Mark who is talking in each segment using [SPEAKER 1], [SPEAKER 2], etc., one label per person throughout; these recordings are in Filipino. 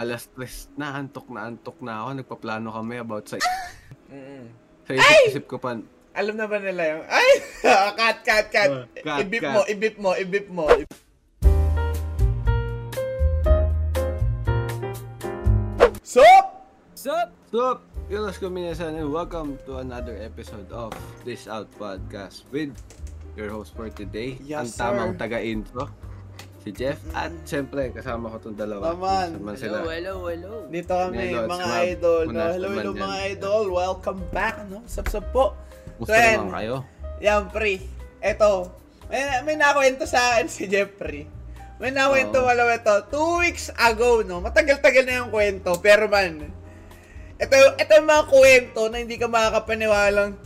[SPEAKER 1] alas 3 na, antok na antok na ako. Nagpaplano kami about sa
[SPEAKER 2] Mm-mm.
[SPEAKER 1] sa isip-isip ko pa.
[SPEAKER 2] Alam na ba nila yung, ay! cut, cut, cut.
[SPEAKER 1] Cut,
[SPEAKER 2] ibip
[SPEAKER 1] cut.
[SPEAKER 2] mo, ibip mo, ibip mo. Sup!
[SPEAKER 3] Sup?
[SPEAKER 1] So, Yorosco Minasan and welcome to another episode of This Out Podcast with your host for today,
[SPEAKER 2] Yes,
[SPEAKER 1] ang tamang
[SPEAKER 2] sir.
[SPEAKER 1] taga-intro, si Jeff. At syempre, kasama ko itong dalawa.
[SPEAKER 2] Naman.
[SPEAKER 1] Man
[SPEAKER 3] Hello,
[SPEAKER 1] sila.
[SPEAKER 3] hello, hello.
[SPEAKER 2] Dito kami,
[SPEAKER 1] Hello,
[SPEAKER 2] mga
[SPEAKER 1] Smab.
[SPEAKER 2] idol. No?
[SPEAKER 1] Punas
[SPEAKER 2] Hello,
[SPEAKER 1] naman
[SPEAKER 2] hello,
[SPEAKER 1] dyan.
[SPEAKER 2] mga idol. Welcome back, no? Sup-sup po. Yan.
[SPEAKER 1] naman kayo.
[SPEAKER 2] Yan, pre. Eto, may, may nakwento sa akin si Jeffrey. May nakwento
[SPEAKER 1] Oo.
[SPEAKER 2] wala ito. Two weeks ago, no? Matagal-tagal na yung kwento. Pero man, ito, ito yung mga kwento na hindi ka makakapaniwalang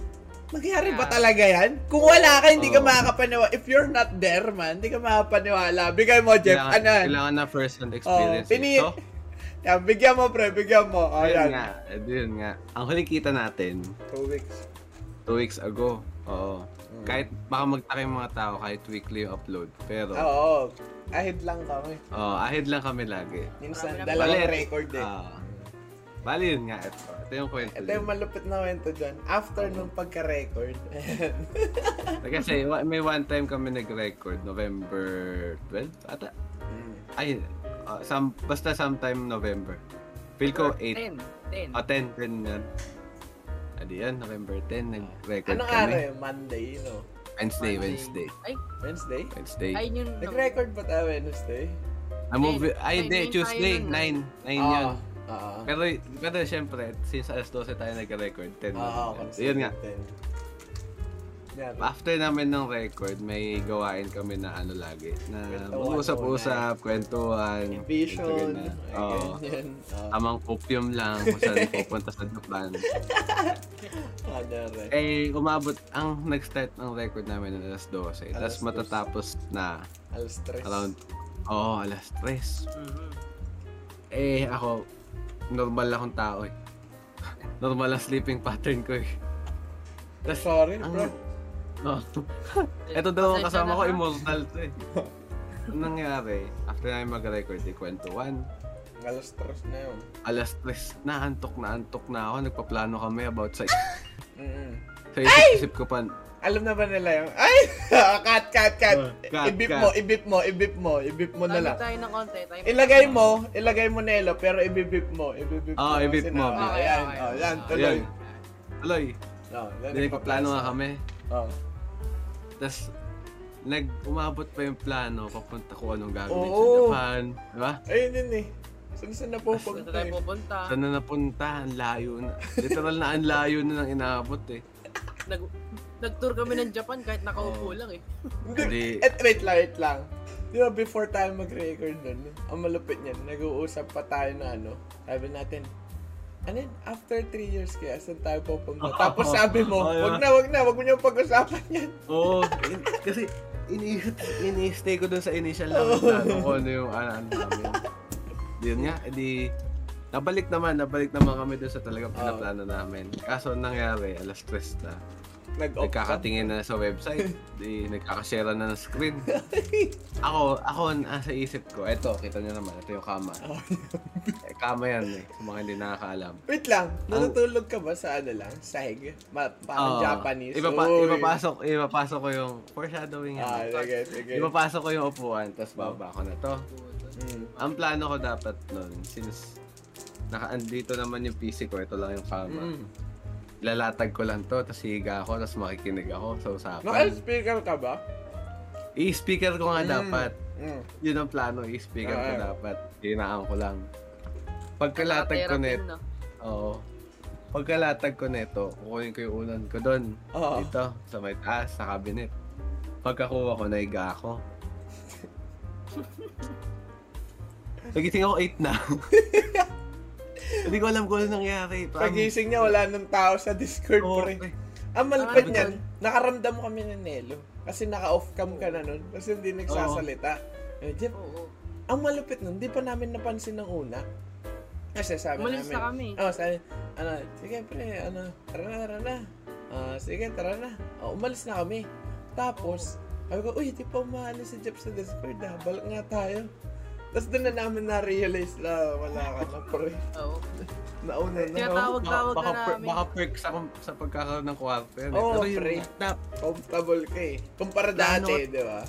[SPEAKER 2] Magyari ba talaga yan? Kung wala ka, hindi ka
[SPEAKER 1] Oo.
[SPEAKER 2] makakapaniwala. If you're not there, man, hindi ka makakapaniwala. Bigay mo, Jeff.
[SPEAKER 1] Kailangan,
[SPEAKER 2] ano? yan?
[SPEAKER 1] kailangan na first-hand
[SPEAKER 2] Oh,
[SPEAKER 1] experience.
[SPEAKER 2] pini...
[SPEAKER 1] ito.
[SPEAKER 2] Yan, bigyan mo, pre. Bigyan mo. Oh,
[SPEAKER 1] Ayun
[SPEAKER 2] yan.
[SPEAKER 1] nga, eh, yun nga. Ang huling kita natin,
[SPEAKER 2] Two weeks.
[SPEAKER 1] two weeks ago. Oo.
[SPEAKER 2] Mm.
[SPEAKER 1] Kahit baka magtaka yung mga tao kahit weekly upload. Pero,
[SPEAKER 2] Ah, Oo. Ahid lang kami.
[SPEAKER 1] oh, ahead lang kami lagi.
[SPEAKER 2] Minsan, dalawang record eh.
[SPEAKER 1] Ah. bali yun nga. Ito yung kwento.
[SPEAKER 2] Ito yung malupit na kwento dyan. After nung pagka-record.
[SPEAKER 1] Kasi may one time kami nag-record, November 12 ata. Ay, uh, some, basta sometime November. Feel ko 8.
[SPEAKER 3] 10, 10.
[SPEAKER 1] Ah, 10, 10 yan. Adi yan, November 10, nag-record
[SPEAKER 2] Anong
[SPEAKER 1] kami.
[SPEAKER 2] araw yun? Monday, no?
[SPEAKER 1] Wednesday,
[SPEAKER 3] Monday.
[SPEAKER 1] Wednesday.
[SPEAKER 3] Ay,
[SPEAKER 2] Wednesday?
[SPEAKER 1] Wednesday.
[SPEAKER 3] ay yun.
[SPEAKER 2] Nag-record ba tayo Wednesday?
[SPEAKER 1] Ah, movie, ay, hindi, Tuesday,
[SPEAKER 3] tayo nun,
[SPEAKER 1] 9. 9
[SPEAKER 2] Ah,
[SPEAKER 1] yun.
[SPEAKER 2] Oo.
[SPEAKER 1] Pero, pero syempre, since alas 12 tayo nag-record, 10
[SPEAKER 2] Oo,
[SPEAKER 1] yun. Yun nga.
[SPEAKER 2] Yan.
[SPEAKER 1] After namin ng record, may gawain kami na ano lagi, na mag-usap-usap, kwentuhan.
[SPEAKER 2] Vision.
[SPEAKER 1] Oo.
[SPEAKER 2] ganyan. Oo.
[SPEAKER 1] Tamang copium lang kung saan pupunta sa Japan. Eh, umabot, ang nag-start ng record namin ng alas 12. Tapos matatapos na
[SPEAKER 2] Alas stress.
[SPEAKER 1] around, oo, oh, alas 3.
[SPEAKER 3] Mhm.
[SPEAKER 1] Eh, ako, normal akong tao eh. Normal ang sleeping pattern ko eh. Tapos,
[SPEAKER 2] Sorry,
[SPEAKER 1] ang,
[SPEAKER 2] bro.
[SPEAKER 1] no. Ito daw ang
[SPEAKER 3] Pasensya
[SPEAKER 1] kasama ko, immortal to eh. Anong nangyari? After namin mag-record, eh, kwentuhan.
[SPEAKER 2] Alas stress na yun.
[SPEAKER 1] Alas 3 na, antok na antok na ako. Nagpaplano kami about sa
[SPEAKER 2] Mm-mm.
[SPEAKER 1] sa isip-isip ko pa.
[SPEAKER 2] Alam na ba nila yung, ay! cut, cut, cut.
[SPEAKER 1] Oh, cut,
[SPEAKER 2] ibip
[SPEAKER 1] cut.
[SPEAKER 2] mo, ibip mo, ibip mo, ibip mo na lang.
[SPEAKER 3] tayo ng konti. Tayo
[SPEAKER 2] Ilagay mo, ilagay mo Nelo, pero ibibip mo, ibibip
[SPEAKER 1] Oo,
[SPEAKER 2] mo.
[SPEAKER 1] ibip mo.
[SPEAKER 3] Okay,
[SPEAKER 2] Ayan,
[SPEAKER 3] okay.
[SPEAKER 2] oh, yan,
[SPEAKER 3] Ah,
[SPEAKER 2] tuloy.
[SPEAKER 1] Tuloy.
[SPEAKER 2] Oh,
[SPEAKER 1] nagpaplano nga kami.
[SPEAKER 2] Oh.
[SPEAKER 1] Tapos, nag umabot pa yung plano papunta ko anong gagawin sa
[SPEAKER 2] Oo.
[SPEAKER 1] Japan. Di ba?
[SPEAKER 2] Ayun yun eh. Saan saan na
[SPEAKER 3] Punta
[SPEAKER 2] pupunta
[SPEAKER 3] tayo
[SPEAKER 2] eh?
[SPEAKER 3] pupunta.
[SPEAKER 1] Saan na napunta? Ang layo na. Literal na ang layo na nang inaabot eh.
[SPEAKER 3] Nag, nag-tour kami ng Japan kahit nakaupo
[SPEAKER 2] Oo.
[SPEAKER 3] lang eh.
[SPEAKER 2] Hindi, et, wait lang, wait lang. Di ba before tayo mag-record nun, ang malupit niyan, nag-uusap pa tayo na ano, sabi natin, ano yun, after 3 years kaya, saan tayo pupunta? Tapos sabi mo, wag na, wag na, wag mo niyong pag-usapan yan.
[SPEAKER 1] Oo. in- kasi ini ini-stay ko dun sa initial na plano ko ano yung ano, ano namin. Yun nga, edi nabalik naman, nabalik naman kami dun sa talagang pinaplano namin. Kaso ang nangyari, alas 3 na.
[SPEAKER 2] Ka.
[SPEAKER 1] Nagkakatingin na sa website, di nagkakashare na ng screen. Ako, ako nasa isip ko, eto, kita niyo naman, ito yung kama.
[SPEAKER 2] Oh.
[SPEAKER 1] Eh, kama yan eh, sa mga hindi nakakaalam.
[SPEAKER 2] Wait lang, natutulog ka ba sa ano lang, sahig? Ma parang
[SPEAKER 1] Oo.
[SPEAKER 2] Japanese?
[SPEAKER 1] Ipapa-
[SPEAKER 2] Uy.
[SPEAKER 1] ipapasok, ipapasok ko yung foreshadowing yan.
[SPEAKER 2] Ah, sige, sige.
[SPEAKER 1] Ipapasok ko yung upuan, tapos baba ko na to.
[SPEAKER 2] Mm.
[SPEAKER 1] Ang plano ko dapat nun, since naka-andito naman yung PC ko, ito lang yung kama.
[SPEAKER 2] Mm.
[SPEAKER 1] Lalatag ko lang to, tapos higa ako, tapos makikinig ako sa usapan.
[SPEAKER 2] Naka-speaker ka ba?
[SPEAKER 1] I-speaker ko nga
[SPEAKER 2] Mm.
[SPEAKER 1] dapat.
[SPEAKER 2] Mm.
[SPEAKER 1] Yun ang plano, i-speaker ko
[SPEAKER 2] Ah.
[SPEAKER 1] dapat. Hinaan ko lang. Pagkalatag ko net,
[SPEAKER 3] na.
[SPEAKER 1] oo. Pagkalatag ko neto, kukunin ko yung unan ko doon.
[SPEAKER 2] Oo.
[SPEAKER 1] Dito, sa may taas, sa cabinet. Pagkakuha ko, naiga ako. Nagising ako 8 na. Hindi ko alam kung ano nangyari. Parang-
[SPEAKER 2] Pagising niya, wala nang tao sa Discord
[SPEAKER 1] Oo,
[SPEAKER 2] pre. Ang malupit
[SPEAKER 3] Ah,
[SPEAKER 2] niyan, nakaramdam kami ng Nelo. Kasi naka-off cam ka na nun. Kasi hindi nagsasalita. Eh, Jeff,
[SPEAKER 3] Oo.
[SPEAKER 2] ang malupit nun, di pa namin napansin ng una. Kasi sabi
[SPEAKER 3] Umalis
[SPEAKER 2] namin,
[SPEAKER 3] na kami.
[SPEAKER 2] Oh, sabi, ano, sige pre, ano, tara na, tara na. Ah, sige, tara na. Oh, umalis na kami. Tapos, sabi ko, uy, di pa umaalis si Jeff sa Discord ah. Balik nga tayo. Tapos doon na namin na-realize na wala ka na pre.
[SPEAKER 3] Oo.
[SPEAKER 2] Nauna na.
[SPEAKER 3] Kaya tawag-tawag
[SPEAKER 1] baka,
[SPEAKER 3] ka
[SPEAKER 1] per,
[SPEAKER 3] namin.
[SPEAKER 1] baka perks ako sa pagkakaroon ng kwarto yan. eh.
[SPEAKER 2] Oo,
[SPEAKER 1] yung
[SPEAKER 2] pre.
[SPEAKER 1] rooftop,
[SPEAKER 2] Comfortable ka eh. Kumpara
[SPEAKER 1] Plano-
[SPEAKER 2] dati, di ba?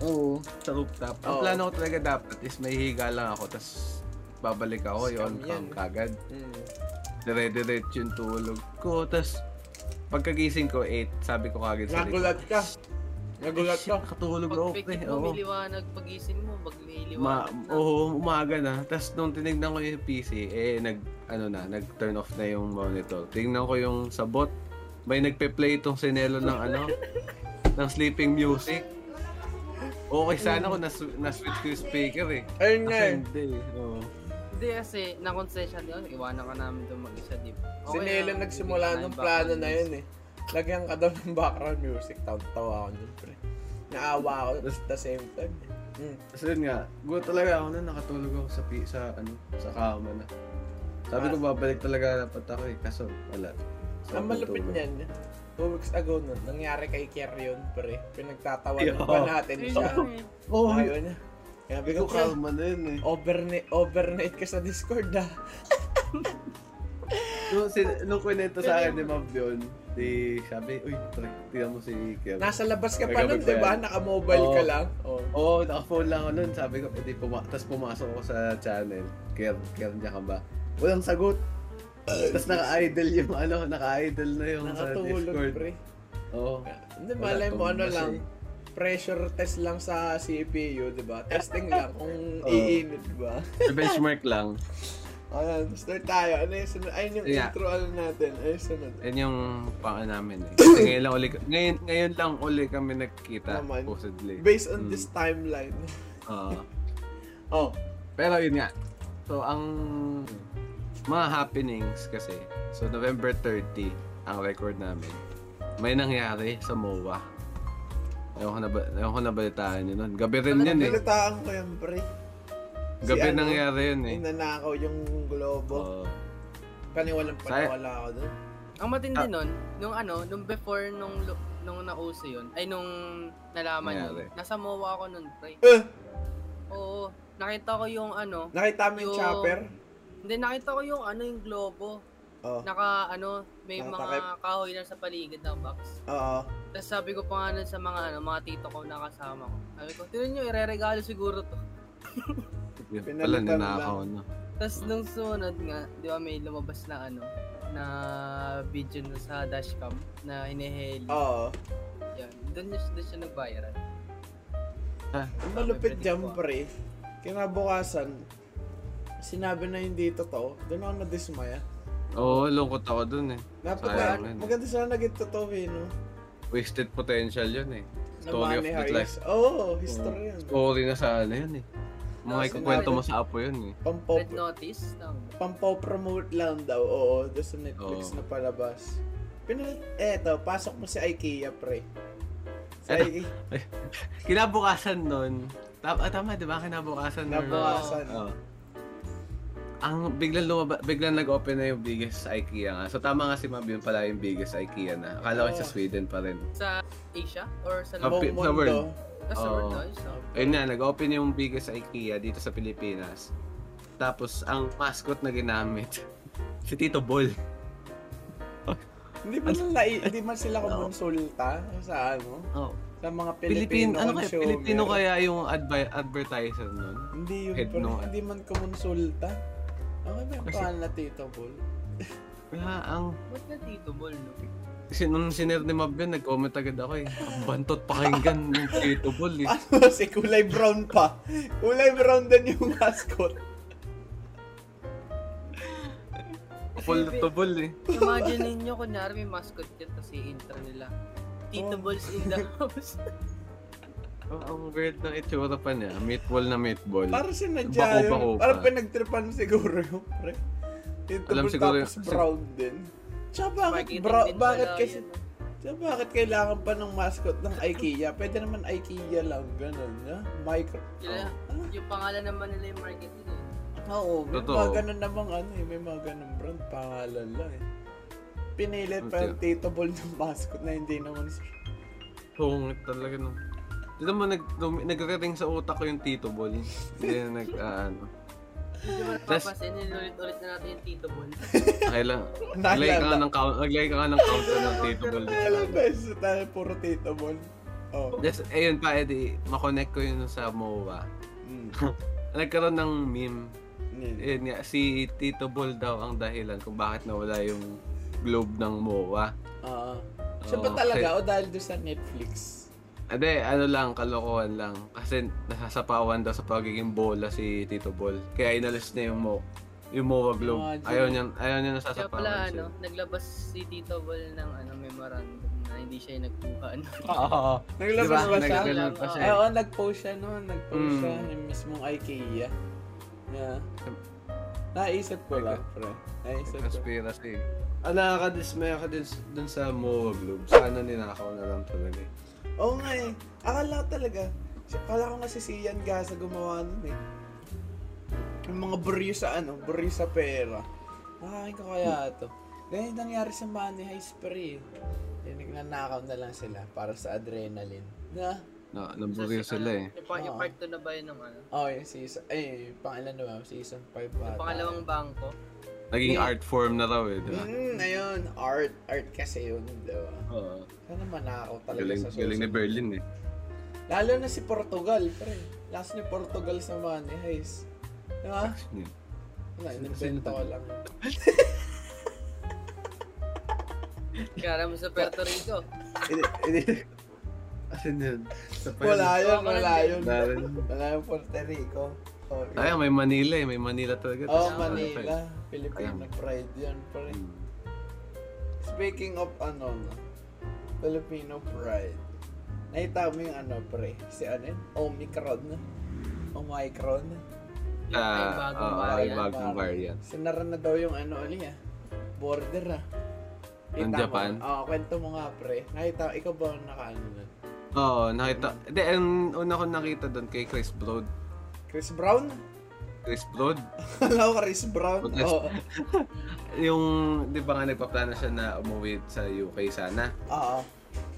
[SPEAKER 1] Oo. Sa rooftop. Ang plano ko talaga dapat is may higa lang ako, tapos babalik ako
[SPEAKER 2] Scam
[SPEAKER 1] yon
[SPEAKER 2] yan.
[SPEAKER 1] kagad.
[SPEAKER 2] Mm.
[SPEAKER 1] Dire-diretso yung tulog ko, tapos pagkagising ko, 8, sabi ko kagad sa
[SPEAKER 2] Nagulat ka. Nagulat ka.
[SPEAKER 1] nakatulog ako, pre.
[SPEAKER 3] mo,
[SPEAKER 1] Oo.
[SPEAKER 3] may liwanag. Pagising mo, may
[SPEAKER 1] Ma,
[SPEAKER 3] na.
[SPEAKER 1] oo, umaga na. Tapos nung tinignan ko yung PC, eh, nag, ano na, nag-turn off na yung monitor. Tingnan ko yung sabot. May nagpe-play itong sinelo ng ano, ng sleeping music. Okay sana kung nas- na-switch ko yung speaker eh.
[SPEAKER 2] Ayun nga eh.
[SPEAKER 1] hindi eh. Oo.
[SPEAKER 3] Hindi kasi, na-concession yun. Iwanan ka namin doon mag-isa, di ba?
[SPEAKER 2] Si Nelo nagsimula nung
[SPEAKER 3] ng
[SPEAKER 2] plano na yun eh. Lagyan ka daw ng background music. Tawa-tawa ako nun, pre. Naawa ako at the same time. Mm.
[SPEAKER 1] Kasi yun nga, gulat talaga ako na nakatulog ako sa, pi- sa, ano, sa kama na. Sabi ko babalik talaga dapat ako eh, kaso wala. So,
[SPEAKER 2] Ang malupit niyan, two weeks ago nun, nangyari kay Kier yun, pre. Pinagtatawanan pa natin siya.
[SPEAKER 3] lang eh.
[SPEAKER 1] Oo, oh,
[SPEAKER 2] niya. Sabi ko,
[SPEAKER 1] kalma na yun eh.
[SPEAKER 2] overnight, overnight ka sa Discord ah.
[SPEAKER 1] Nung, sin, nung kwento sa akin ni Ma'am yun, di sabi, uy, tingnan mo si Kier.
[SPEAKER 2] Nasa labas ka pa nun, di ba? Naka-mobile ka
[SPEAKER 1] Oo.
[SPEAKER 2] lang. Oh.
[SPEAKER 1] Oo, oh, naka-phone lang ako nun. Sabi ko, edi puma tapos pumasok ako sa channel. Kier, Kier niya ka ba? Walang sagot. Tapos naka-idle yung ano, naka-idle na yung sa Discord.
[SPEAKER 2] pre.
[SPEAKER 1] Oo.
[SPEAKER 2] Hindi,
[SPEAKER 1] Wala
[SPEAKER 2] malay mo ano lang,
[SPEAKER 1] eh.
[SPEAKER 2] pressure test lang sa CPU, di ba? Testing lang kung
[SPEAKER 1] Oo.
[SPEAKER 2] iinit, di ba?
[SPEAKER 1] Benchmark lang.
[SPEAKER 2] Ayan, start tayo. Ano yung sunod? Ayun yung
[SPEAKER 1] Yeah.
[SPEAKER 2] intro ano natin. Ayun sunod.
[SPEAKER 1] Yan yung pang namin eh. Kasi ngayon lang uli, ngayon, ngayon lang uli kami nagkita,
[SPEAKER 2] Naman.
[SPEAKER 1] supposedly.
[SPEAKER 2] Based on
[SPEAKER 1] Mm.
[SPEAKER 2] this timeline.
[SPEAKER 1] Oo.
[SPEAKER 2] Oh,
[SPEAKER 1] Pero yun nga. So, ang mga happenings kasi, so November 30, ang record namin, may nangyari sa MOA. Ewan ko na, ba, ewan ko na balitaan yun nun. Gabi rin yun eh.
[SPEAKER 2] nagalitaan ko yan, pre.
[SPEAKER 1] Gabi
[SPEAKER 2] ano,
[SPEAKER 1] nangyari yun eh.
[SPEAKER 2] Inanakaw yung globo.
[SPEAKER 1] Oo.
[SPEAKER 2] Paniwalang
[SPEAKER 1] Say-
[SPEAKER 2] paniwala ako dun.
[SPEAKER 3] Ang matindi
[SPEAKER 1] Ah.
[SPEAKER 3] nun, nung ano, nung before nung nung nauso yun, ay nung nalaman
[SPEAKER 1] Nangyari.
[SPEAKER 3] yun, nasa MOA ako nun, pre.
[SPEAKER 2] Eh,
[SPEAKER 3] Oo, nakita ko yung ano,
[SPEAKER 2] nakita mo yung
[SPEAKER 3] Yung-
[SPEAKER 2] chopper?
[SPEAKER 3] hindi nakita ko yung ano, yung globo.
[SPEAKER 2] Oh.
[SPEAKER 3] Naka, ano, may
[SPEAKER 2] Nakatakip.
[SPEAKER 3] mga kahoy na sa paligid ng box.
[SPEAKER 2] Oo.
[SPEAKER 3] Tapos sabi ko pa nga nun sa mga ano, mga tito ko na kasama ko. Sabi ko, tinan nyo, ireregalo siguro to.
[SPEAKER 1] Yun Pala,
[SPEAKER 2] lang.
[SPEAKER 1] na.
[SPEAKER 3] Tapos nung sunod nga, di ba may lumabas na ano, na video na sa dashcam na hiniheli.
[SPEAKER 2] Oo.
[SPEAKER 3] Yan, doon siya, doon siya nagbayaran.
[SPEAKER 2] Ang malupit dyan, pre. Kinabukasan, sinabi na hindi totoo. Doon ako nadismaya.
[SPEAKER 1] Oo, lungkot ako dun eh.
[SPEAKER 2] Dapat
[SPEAKER 1] Sayang
[SPEAKER 2] na,
[SPEAKER 1] yun.
[SPEAKER 2] maganda sana naging totoo eh, no?
[SPEAKER 1] Wasted potential yun eh. Story of the life.
[SPEAKER 2] Oo, oh, history yan.
[SPEAKER 1] Story na sana yun eh. Mga ikukwento mo sa apo yun eh.
[SPEAKER 2] Pampop,
[SPEAKER 3] Red notice? Tama.
[SPEAKER 2] pampaw-promote lang daw. Oo, doon sa Netflix
[SPEAKER 1] Oo.
[SPEAKER 2] na palabas. Pinal eto, pasok mo si IKEA, pre. Sa
[SPEAKER 1] Eto.
[SPEAKER 2] IKEA.
[SPEAKER 1] Kinabukasan nun, tama, ah, tama di ba? Kinabukasan nun.
[SPEAKER 2] Kinabukasan.
[SPEAKER 1] Oo. Ang biglang lumaba, biglang nag-open na yung biggest IKEA nga. So tama nga si Mab yun pala yung biggest IKEA na. Akala ko sa. Sweden pa rin.
[SPEAKER 3] Sa Asia? Or sa
[SPEAKER 1] Sa sa
[SPEAKER 2] mundo.
[SPEAKER 1] world.
[SPEAKER 3] World, ayos, ah.
[SPEAKER 1] Ayun na, nag-open yung biggest IKEA dito sa Pilipinas. Tapos ang mascot na ginamit, si Tito Bol.
[SPEAKER 2] Hindi man, nila, hindi man sila kumonsulta sa ano?
[SPEAKER 1] Oh.
[SPEAKER 2] Sa mga
[SPEAKER 1] Pilipino,
[SPEAKER 2] Pilipino
[SPEAKER 1] ano kaya? Pilipino kaya yung advi- advertiser nun?
[SPEAKER 2] Hindi yun,
[SPEAKER 1] Head
[SPEAKER 2] pre.
[SPEAKER 1] no.
[SPEAKER 2] Hindi man kumonsulta. Okay ba yung pangalan na Tito Bull?
[SPEAKER 1] Kaya ang
[SPEAKER 3] Ba't na Tito Bol, no?
[SPEAKER 1] Kasi nung sinare ni Mab yun, nag-comment agad ako eh. Ang bantot pakinggan ng Tito Bol eh.
[SPEAKER 2] Ano si kulay brown pa? Kulay brown din yung mascot.
[SPEAKER 1] Full to Bol eh.
[SPEAKER 3] Imagine ninyo, kunyari may mascot yan, tapos i-intro nila. Tito
[SPEAKER 2] Oh.
[SPEAKER 3] Balls in the house.
[SPEAKER 1] Oh, ang weird ng itsura pa niya. Meatball na meatball.
[SPEAKER 2] Para sinadya
[SPEAKER 1] Bako-bako
[SPEAKER 2] yun.
[SPEAKER 1] pa.
[SPEAKER 2] Parang pinagtripan siguro yung pre. Tito
[SPEAKER 1] Alam
[SPEAKER 2] Bull
[SPEAKER 1] siguro
[SPEAKER 2] tapos
[SPEAKER 1] yung-
[SPEAKER 2] brown din. Tsaka bakit,
[SPEAKER 3] din
[SPEAKER 2] bakit kasi, tsaka bakit kailangan pa ng mascot ng IKEA? Pwede naman IKEA lang, ganun, ya? Micro.
[SPEAKER 3] Sila,
[SPEAKER 2] Oh,
[SPEAKER 3] yung pangalan naman nila yung marketing eh.
[SPEAKER 2] Oo, may
[SPEAKER 1] Totoo.
[SPEAKER 2] mga ganun namang ano eh, may mga ganun brand, pangalan lang eh. Pinilit pa yung Tito Ball ng mascot na hindi naman siya.
[SPEAKER 1] Pungit talaga no. Tignan mo, nag, nagre-ring sa utak ko yung Tito Ball. Hindi na nag, ah, ano.
[SPEAKER 3] Hindi mo napapansin, nilulit-ulit na natin yung Tito Ball.
[SPEAKER 1] Okay lang. Maglay ka nga ng count, maglay ka nga ng counter ng Tito Ball.
[SPEAKER 2] Alam na tayo puro Tito Ball. Oh.
[SPEAKER 1] Yes, ayun pa, edi, makonect ko yun sa MOA.
[SPEAKER 2] Mm.
[SPEAKER 1] Nagkaroon ng meme.
[SPEAKER 2] Yun.
[SPEAKER 1] Yun nga, si Tito Ball daw ang dahilan kung bakit nawala yung globe ng MOA.
[SPEAKER 2] Oo. Siya ba talaga o dahil doon sa Netflix?
[SPEAKER 1] Ade, ano lang, kalokohan lang. Kasi nasasapawan daw sa pagiging bola si Tito Ball. Kaya inalis niya yung mo yung MOA globe.
[SPEAKER 2] Imagine.
[SPEAKER 1] Ayaw niya, ayaw niya
[SPEAKER 3] Kaya
[SPEAKER 1] nasasapawan
[SPEAKER 3] pala,
[SPEAKER 1] siya.
[SPEAKER 3] ano, naglabas si Tito Ball ng ano, memorandum na hindi siya yung nagkuha. Ano.
[SPEAKER 1] Oo.
[SPEAKER 2] Naglabas
[SPEAKER 1] Diba?
[SPEAKER 2] ba siya?
[SPEAKER 1] Pa siya.
[SPEAKER 2] Oo, nag-post siya noon. Nag-post
[SPEAKER 1] Mm.
[SPEAKER 2] siya yung mismong IKEA. Yeah. Naisip ko lang, pre. Naisip ko.
[SPEAKER 1] Conspiracy. Ah, nakakadismaya ka din dun sa MOA globe. Sana ninakaw na lang talaga. eh.
[SPEAKER 2] Oo nga eh. Akala ko talaga. Akala ko nga si Sian Gasa gumawa nun eh. Yung mga buryo sa ano, buryo sa pera. Nakakain ko kaya to. Ganyan nangyari sa Money Heist pre eh. Then nagnanakaw na lang sila para sa adrenaline. Na?
[SPEAKER 1] Na, naburyo sila eh.
[SPEAKER 3] Yung, pa- yung
[SPEAKER 2] Oo.
[SPEAKER 3] part 2 na ba yun ng ano?
[SPEAKER 2] Oh, yung season, ay, pangilan na ba? Season 5 ba?
[SPEAKER 3] Yung pangalawang bangko.
[SPEAKER 1] Naging art form na raw eh, di ba?
[SPEAKER 2] Hmm, ayun. Art. Art kasi yun, di ba?
[SPEAKER 1] Oo.
[SPEAKER 2] Sana manakaw talaga
[SPEAKER 1] Galing,
[SPEAKER 2] sa
[SPEAKER 1] galing ni
[SPEAKER 2] susunod.
[SPEAKER 1] Berlin eh.
[SPEAKER 2] Lalo na si Portugal, pre. Last ni Portugal sa Money Heist. Di ba? Wala,
[SPEAKER 1] sino
[SPEAKER 2] ko lang.
[SPEAKER 3] Kaya mo sa Puerto Rico.
[SPEAKER 1] Hindi, hindi. Asin yun.
[SPEAKER 2] Wala yun,
[SPEAKER 3] Wala
[SPEAKER 2] yun.
[SPEAKER 1] Wala
[SPEAKER 2] yung Puerto Rico. Oh,
[SPEAKER 1] Ay, may Manila eh. May Manila talaga.
[SPEAKER 2] oh
[SPEAKER 1] Tas-
[SPEAKER 2] Manila. Filipino
[SPEAKER 1] Ayan.
[SPEAKER 2] pride yun, pre.
[SPEAKER 1] Hmm.
[SPEAKER 2] Speaking of ano, no? Filipino pride. Nakita mo yung ano, pre? Si ano yun? Omicron. Omicron.
[SPEAKER 1] Ah,
[SPEAKER 3] yung bagong
[SPEAKER 1] oo,
[SPEAKER 3] variant.
[SPEAKER 1] bagong variant.
[SPEAKER 2] Sinara na daw yung ano uli ah. Border ah.
[SPEAKER 1] Ng? Japan?
[SPEAKER 2] Oo, kwento mo nga pre. Nakita, ikaw ba ang nakaano nun?
[SPEAKER 1] Oo, nakita. Hindi, ang una ko nakita doon kay Chris Broad.
[SPEAKER 2] Chris Brown?
[SPEAKER 1] Chris Broad?
[SPEAKER 2] Alam ko Chris Brown.
[SPEAKER 1] Chris-
[SPEAKER 2] Oo.
[SPEAKER 1] Yung, di ba nga nagpaplano siya na umuwi sa UK sana.
[SPEAKER 2] Oo.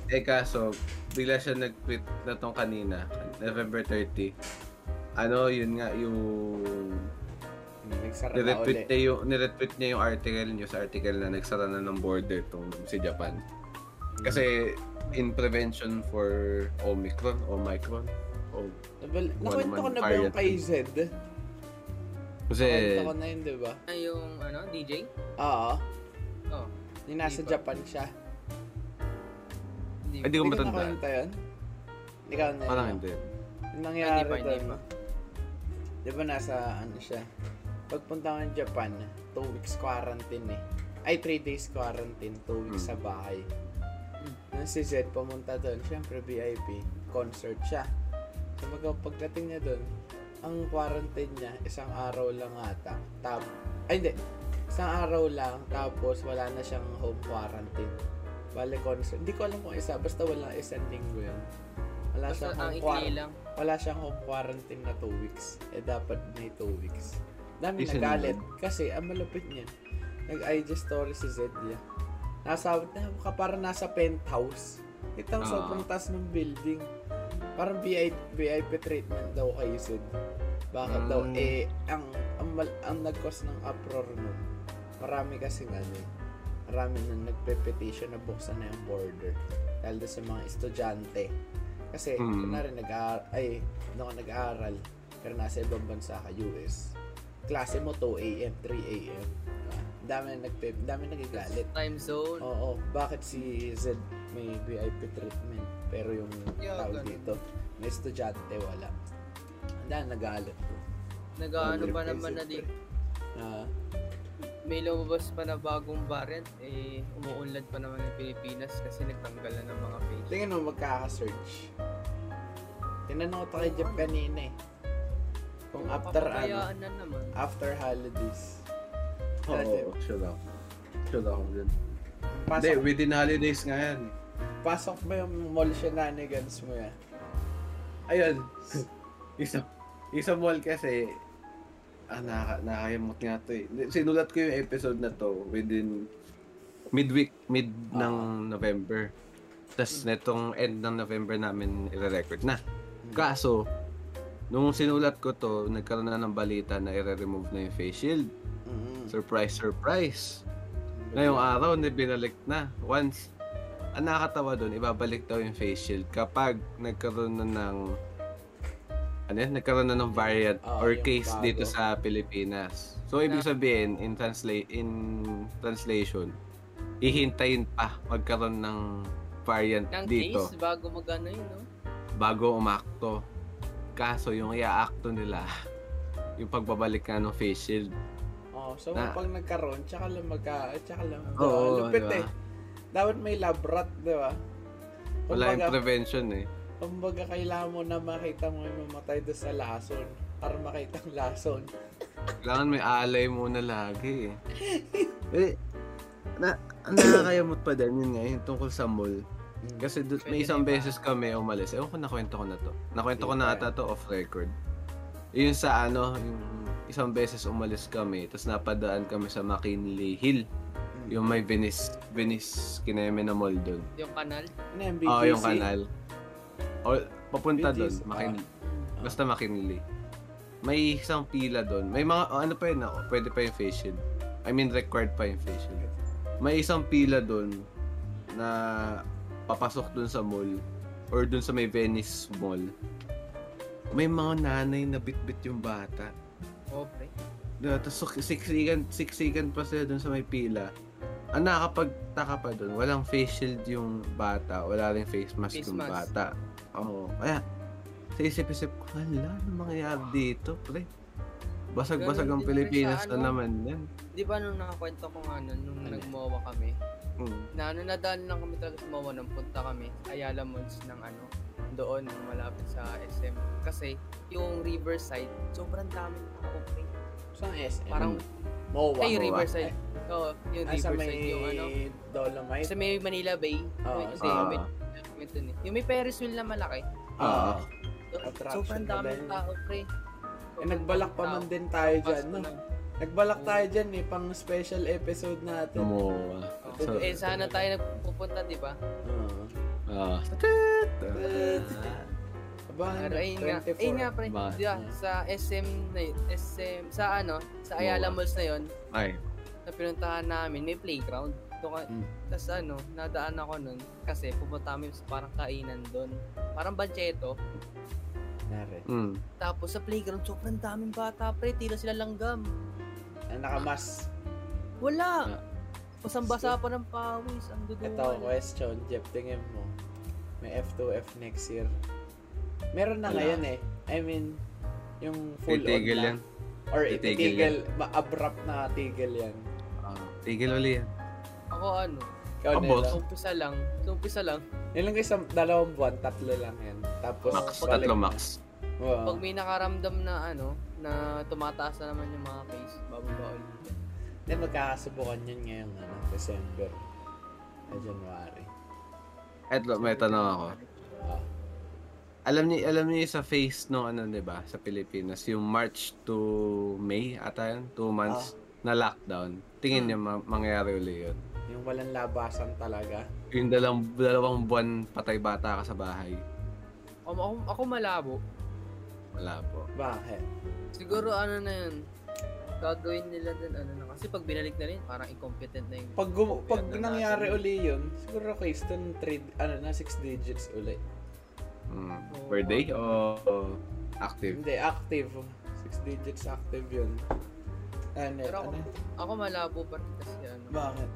[SPEAKER 1] Eh kaso, bigla siya nag-tweet na tong kanina, November 30. Ano, yun nga, yung
[SPEAKER 2] Nagsara na
[SPEAKER 1] niretweet
[SPEAKER 2] uli.
[SPEAKER 1] niya yung, niretweet niya yung article, news article na nagsara na ng border tong si Japan. Kasi, in prevention for Omicron, Omicron. Oh, Kung
[SPEAKER 2] Nakwento
[SPEAKER 1] ano
[SPEAKER 2] ko na ba yung kay
[SPEAKER 1] yun.
[SPEAKER 2] Z?
[SPEAKER 1] kasi,
[SPEAKER 2] Nakwento ko na yun, di ba?
[SPEAKER 3] Ah, Yung ano, DJ?
[SPEAKER 2] Oo.
[SPEAKER 3] Oh.
[SPEAKER 2] Yung nasa? Japan siya.
[SPEAKER 3] Hindi.
[SPEAKER 1] Ay, di ko
[SPEAKER 2] Hindi ka
[SPEAKER 1] matanda.
[SPEAKER 2] nakwento yun? Ikaw na
[SPEAKER 1] parang
[SPEAKER 2] yun.
[SPEAKER 1] hindi.
[SPEAKER 2] Yung nangyari
[SPEAKER 3] Hindi pa, hindi pa.
[SPEAKER 2] Di ba nasa ano siya? Pagpunta ko ng Japan, 2 weeks quarantine eh. Ay, 3 days quarantine, 2 weeks
[SPEAKER 1] Hmm.
[SPEAKER 2] sa bahay.
[SPEAKER 3] Hmm.
[SPEAKER 2] Nang si Z pumunta doon, syempre VIP, concert siya. Mag- pagdating niya doon, ang quarantine niya, isang araw lang ata. Tap, ay hindi, isang araw lang, tapos wala na siyang home quarantine. Bale concert, hindi ko alam kung isa, basta wala isang linggo yun. Wala
[SPEAKER 3] Basta
[SPEAKER 2] siyang
[SPEAKER 3] ang
[SPEAKER 2] home quarantine
[SPEAKER 3] lang.
[SPEAKER 2] wala siyang home quarantine na 2 weeks. Eh, dapat may 2 weeks. Dami
[SPEAKER 1] Isa
[SPEAKER 2] nagalit.
[SPEAKER 1] naman.
[SPEAKER 2] Kasi, ang malupit niya, nag-IG story si Zedlia. Nasa, na, parang nasa penthouse. Ito,
[SPEAKER 1] Ah.
[SPEAKER 2] sobrang taas ng building. Parang VIP, VIP treatment daw kay Zed. Bakit daw?
[SPEAKER 1] Mm.
[SPEAKER 2] Eh, ang, ang, mal- ang nag-cause ng uproar nun, marami kasi ano, eh, marami na nagpe-petition na buksan na yung border. Dahil sa mga estudyante. Kasi,
[SPEAKER 1] Mm.
[SPEAKER 2] kunwari, nag-aaral, ay, no, nag-aaral, pero nasa ibang bansa ka, US. Klase mo 2 a.m., 3 a.m. Dami na nagpe, dami nagagalit.
[SPEAKER 3] Time zone.
[SPEAKER 2] Oo, bakit si Z may VIP treatment pero yung
[SPEAKER 3] Yeah,
[SPEAKER 2] tawag
[SPEAKER 3] ganun.
[SPEAKER 2] dito, may estudyante wala. Ang dami nagalit ko.
[SPEAKER 3] Nag-ano pa naman na di.
[SPEAKER 2] Ah,
[SPEAKER 3] May lumabas pa na bagong variant. Eh, umuunlad pa naman ng Pilipinas kasi nagtanggal na ng mga page.
[SPEAKER 2] tingnan mo magkaka-search. Tinanong ko to kay Jeff kanina eh. Kung after ano,
[SPEAKER 3] na naman.
[SPEAKER 2] after holidays.
[SPEAKER 1] Oo, sure ako. Sure ako din. Hindi, within holidays nga yan.
[SPEAKER 2] pasok ba yung mall shenanigans mo yan?
[SPEAKER 1] Ayun. isa, isa mall kasi, ah, naka, nakakayamot nga to eh. Sinulat ko yung episode na to within midweek, mid
[SPEAKER 2] Ah.
[SPEAKER 1] ng November. Tapos netong end ng November namin i-record na. Kaso, nung sinulat ko to, nagkaroon na ng balita na i-remove na yung face shield.
[SPEAKER 2] Mm.
[SPEAKER 1] Surprise, surprise. Ngayong araw, na binalik na. Once, ang nakakatawa doon, ibabalik daw yung face shield kapag nagkaroon na ng ano yan, nagkaroon na ng variant
[SPEAKER 2] Ah,
[SPEAKER 1] or case
[SPEAKER 2] bago.
[SPEAKER 1] dito sa Pilipinas. So, ibig sabihin, in, translate in translation, hihintayin pa magkaroon ng variant
[SPEAKER 3] Ng
[SPEAKER 1] dito
[SPEAKER 3] case, bago mag-ano yun, no?
[SPEAKER 1] bago umakto. Kaso, yung iaakto nila, yung pagbabalik nga ng face shield.
[SPEAKER 2] Oh, so
[SPEAKER 1] Na-
[SPEAKER 2] pag nagkaroon, tsaka lang magka, tsaka lang.
[SPEAKER 1] Oo,
[SPEAKER 2] Lupit
[SPEAKER 1] di ba?
[SPEAKER 2] eh. Dapat may lab rat, di ba?
[SPEAKER 1] Wala yung prevention eh.
[SPEAKER 2] kumbaga kailangan mo na makita mo yung mamatay doon sa lason para makita ang lason.
[SPEAKER 1] Kailangan may alay muna lagi eh. eh, na, nakakayamot pa din yun nga, yung tungkol sa mall. Kasi do, may isang
[SPEAKER 3] na iba.
[SPEAKER 1] beses kami umalis. Ewan ko nakwento ko na to. Nakwento ko na
[SPEAKER 2] Sige.
[SPEAKER 1] ata to off record. Yun sa ano, yung isang beses umalis kami, tapos napadaan kami sa McKinley Hill.
[SPEAKER 2] Mm.
[SPEAKER 1] Yung may Venice, Venice Kineme na mall doon.
[SPEAKER 3] Yung kanal.
[SPEAKER 2] Ano yung
[SPEAKER 1] Oo,
[SPEAKER 2] BGC?
[SPEAKER 1] yung kanal. O, papunta doon,
[SPEAKER 2] BGC,
[SPEAKER 1] McKinley.
[SPEAKER 2] Ah.
[SPEAKER 1] Basta McKinley. May isang pila doon. May mga, ano pa yun ako, pwede pa yung face shield. I mean, required pa yung face shield. May isang pila doon na papasok doon sa mall or doon sa may Venice Mall. May mga nanay na bit-bit yung bata.
[SPEAKER 3] Pre.
[SPEAKER 1] Diba? Tapos siksikan, siksikan pa sila doon sa may pila. Ang nakakapagtaka pa doon, walang face shield yung bata, wala rin face mask
[SPEAKER 3] Face
[SPEAKER 1] yung
[SPEAKER 3] mask.
[SPEAKER 1] bata. Oo. Kaya, sa isip-isip ko, hala, ano mangyayari dito, pre? Basag-basag ang Pilipinas na
[SPEAKER 3] ano.
[SPEAKER 1] naman yan.
[SPEAKER 3] Di ba nung nakakwento ko nga nun, nung
[SPEAKER 2] Ano?
[SPEAKER 3] nagmowa kami,
[SPEAKER 1] Mm.
[SPEAKER 3] na ano, nadaan lang kami talaga sa Mowa nung punta kami, Ayala Malls ng ano, doon, malapit sa SM. Kasi, yung Riverside, sobrang daming tao, pre.
[SPEAKER 2] Saan SM?
[SPEAKER 3] Parang,
[SPEAKER 2] MOA.
[SPEAKER 3] ay. Riverside. Oo, yung
[SPEAKER 2] Ah, sa
[SPEAKER 3] Riverside,
[SPEAKER 2] may
[SPEAKER 3] yung ano,
[SPEAKER 2] Dolomite?
[SPEAKER 3] sa may Manila Bay.
[SPEAKER 2] Oo,
[SPEAKER 3] Hindi,
[SPEAKER 1] sa-
[SPEAKER 3] yung may, yung, eh. yung may Ferris wheel na malaki.
[SPEAKER 1] Ah.
[SPEAKER 2] Attraction
[SPEAKER 3] Sobrang daming tao, pre.
[SPEAKER 2] Eh, nagbalak pa man din tayo dyan, no? Nagbalak tayo dyan eh, pang special episode natin.
[SPEAKER 1] Gumawa. So,
[SPEAKER 3] eh, sana tayo nagpupunta, di ba?
[SPEAKER 2] Oo.
[SPEAKER 1] ah.
[SPEAKER 2] Aba,
[SPEAKER 3] Pero ayun nga,
[SPEAKER 2] 24.
[SPEAKER 3] ayun nga pre,
[SPEAKER 1] Ba-
[SPEAKER 3] di ba, sa SM na yun, SM, sa ano, sa Ayala
[SPEAKER 1] Mowa.
[SPEAKER 3] Malls na yun,
[SPEAKER 1] Ay.
[SPEAKER 3] na pinuntahan namin, may playground. Doon ka,
[SPEAKER 2] Mm.
[SPEAKER 3] tas ano, nadaan ako nun, kasi pupunta kami sa parang kainan doon. Parang bancheto.
[SPEAKER 2] Nari.
[SPEAKER 1] Mm.
[SPEAKER 3] Tapos sa playground, sobrang daming bata, pre, tila sila langgam.
[SPEAKER 2] Ang nakamas.
[SPEAKER 3] Wala! Basang-basa pa ng pawis, ang
[SPEAKER 2] Ito,
[SPEAKER 3] duduwal.
[SPEAKER 2] question, Jeff, tingin mo. May F2F next year. Meron na
[SPEAKER 1] Wala.
[SPEAKER 2] ngayon eh. I mean, yung full
[SPEAKER 1] Titigil
[SPEAKER 2] on na.
[SPEAKER 1] yan.
[SPEAKER 2] Or
[SPEAKER 1] Titigil
[SPEAKER 2] itigil, ma-abrupt na tigil yan.
[SPEAKER 1] Ah, tigil uli yan.
[SPEAKER 3] Ako ano,
[SPEAKER 2] Ikaw nila.
[SPEAKER 1] boss.
[SPEAKER 3] sa umpisa lang, sa umpisa lang,
[SPEAKER 2] Yun lang isang dalawang buwan, tatlo lang yan. Tapos,
[SPEAKER 1] Max,
[SPEAKER 2] balik
[SPEAKER 1] tatlo
[SPEAKER 2] na.
[SPEAKER 1] max.
[SPEAKER 2] Oo.
[SPEAKER 3] pag may nakaramdam na ano, na tumataas na naman yung mga case, bababa ulit.
[SPEAKER 2] Hindi, magkakasubukan yun ngayong ano, December. Na January.
[SPEAKER 1] Eto, may tanong ako.
[SPEAKER 2] Ah.
[SPEAKER 1] Alam niyo, alam niyo sa phase no ano 'di ba sa Pilipinas, yung March to May ata yun, two months na lockdown. Tingin niyo ma- mangyayari uli yun.
[SPEAKER 2] Yung walang labasan talaga.
[SPEAKER 1] Yung dalawang, dalawang buwan patay bata ka sa bahay.
[SPEAKER 3] Ako, ako, ako malabo.
[SPEAKER 1] Wala po.
[SPEAKER 2] Bakit?
[SPEAKER 3] Siguro ano na yun, gagawin nila din ano na. Kasi pag binalik na rin, parang incompetent na yung...
[SPEAKER 2] Pag, gum- pag nangyari uli yun, siguro case dun, three, ano na, six digits uli.
[SPEAKER 1] Mm. Per day o active?
[SPEAKER 2] Hindi, active. Six digits active yun. Ano,
[SPEAKER 3] Pero ako,
[SPEAKER 2] ano?
[SPEAKER 3] ako malabo pa rin kasi ano.
[SPEAKER 2] Bakit?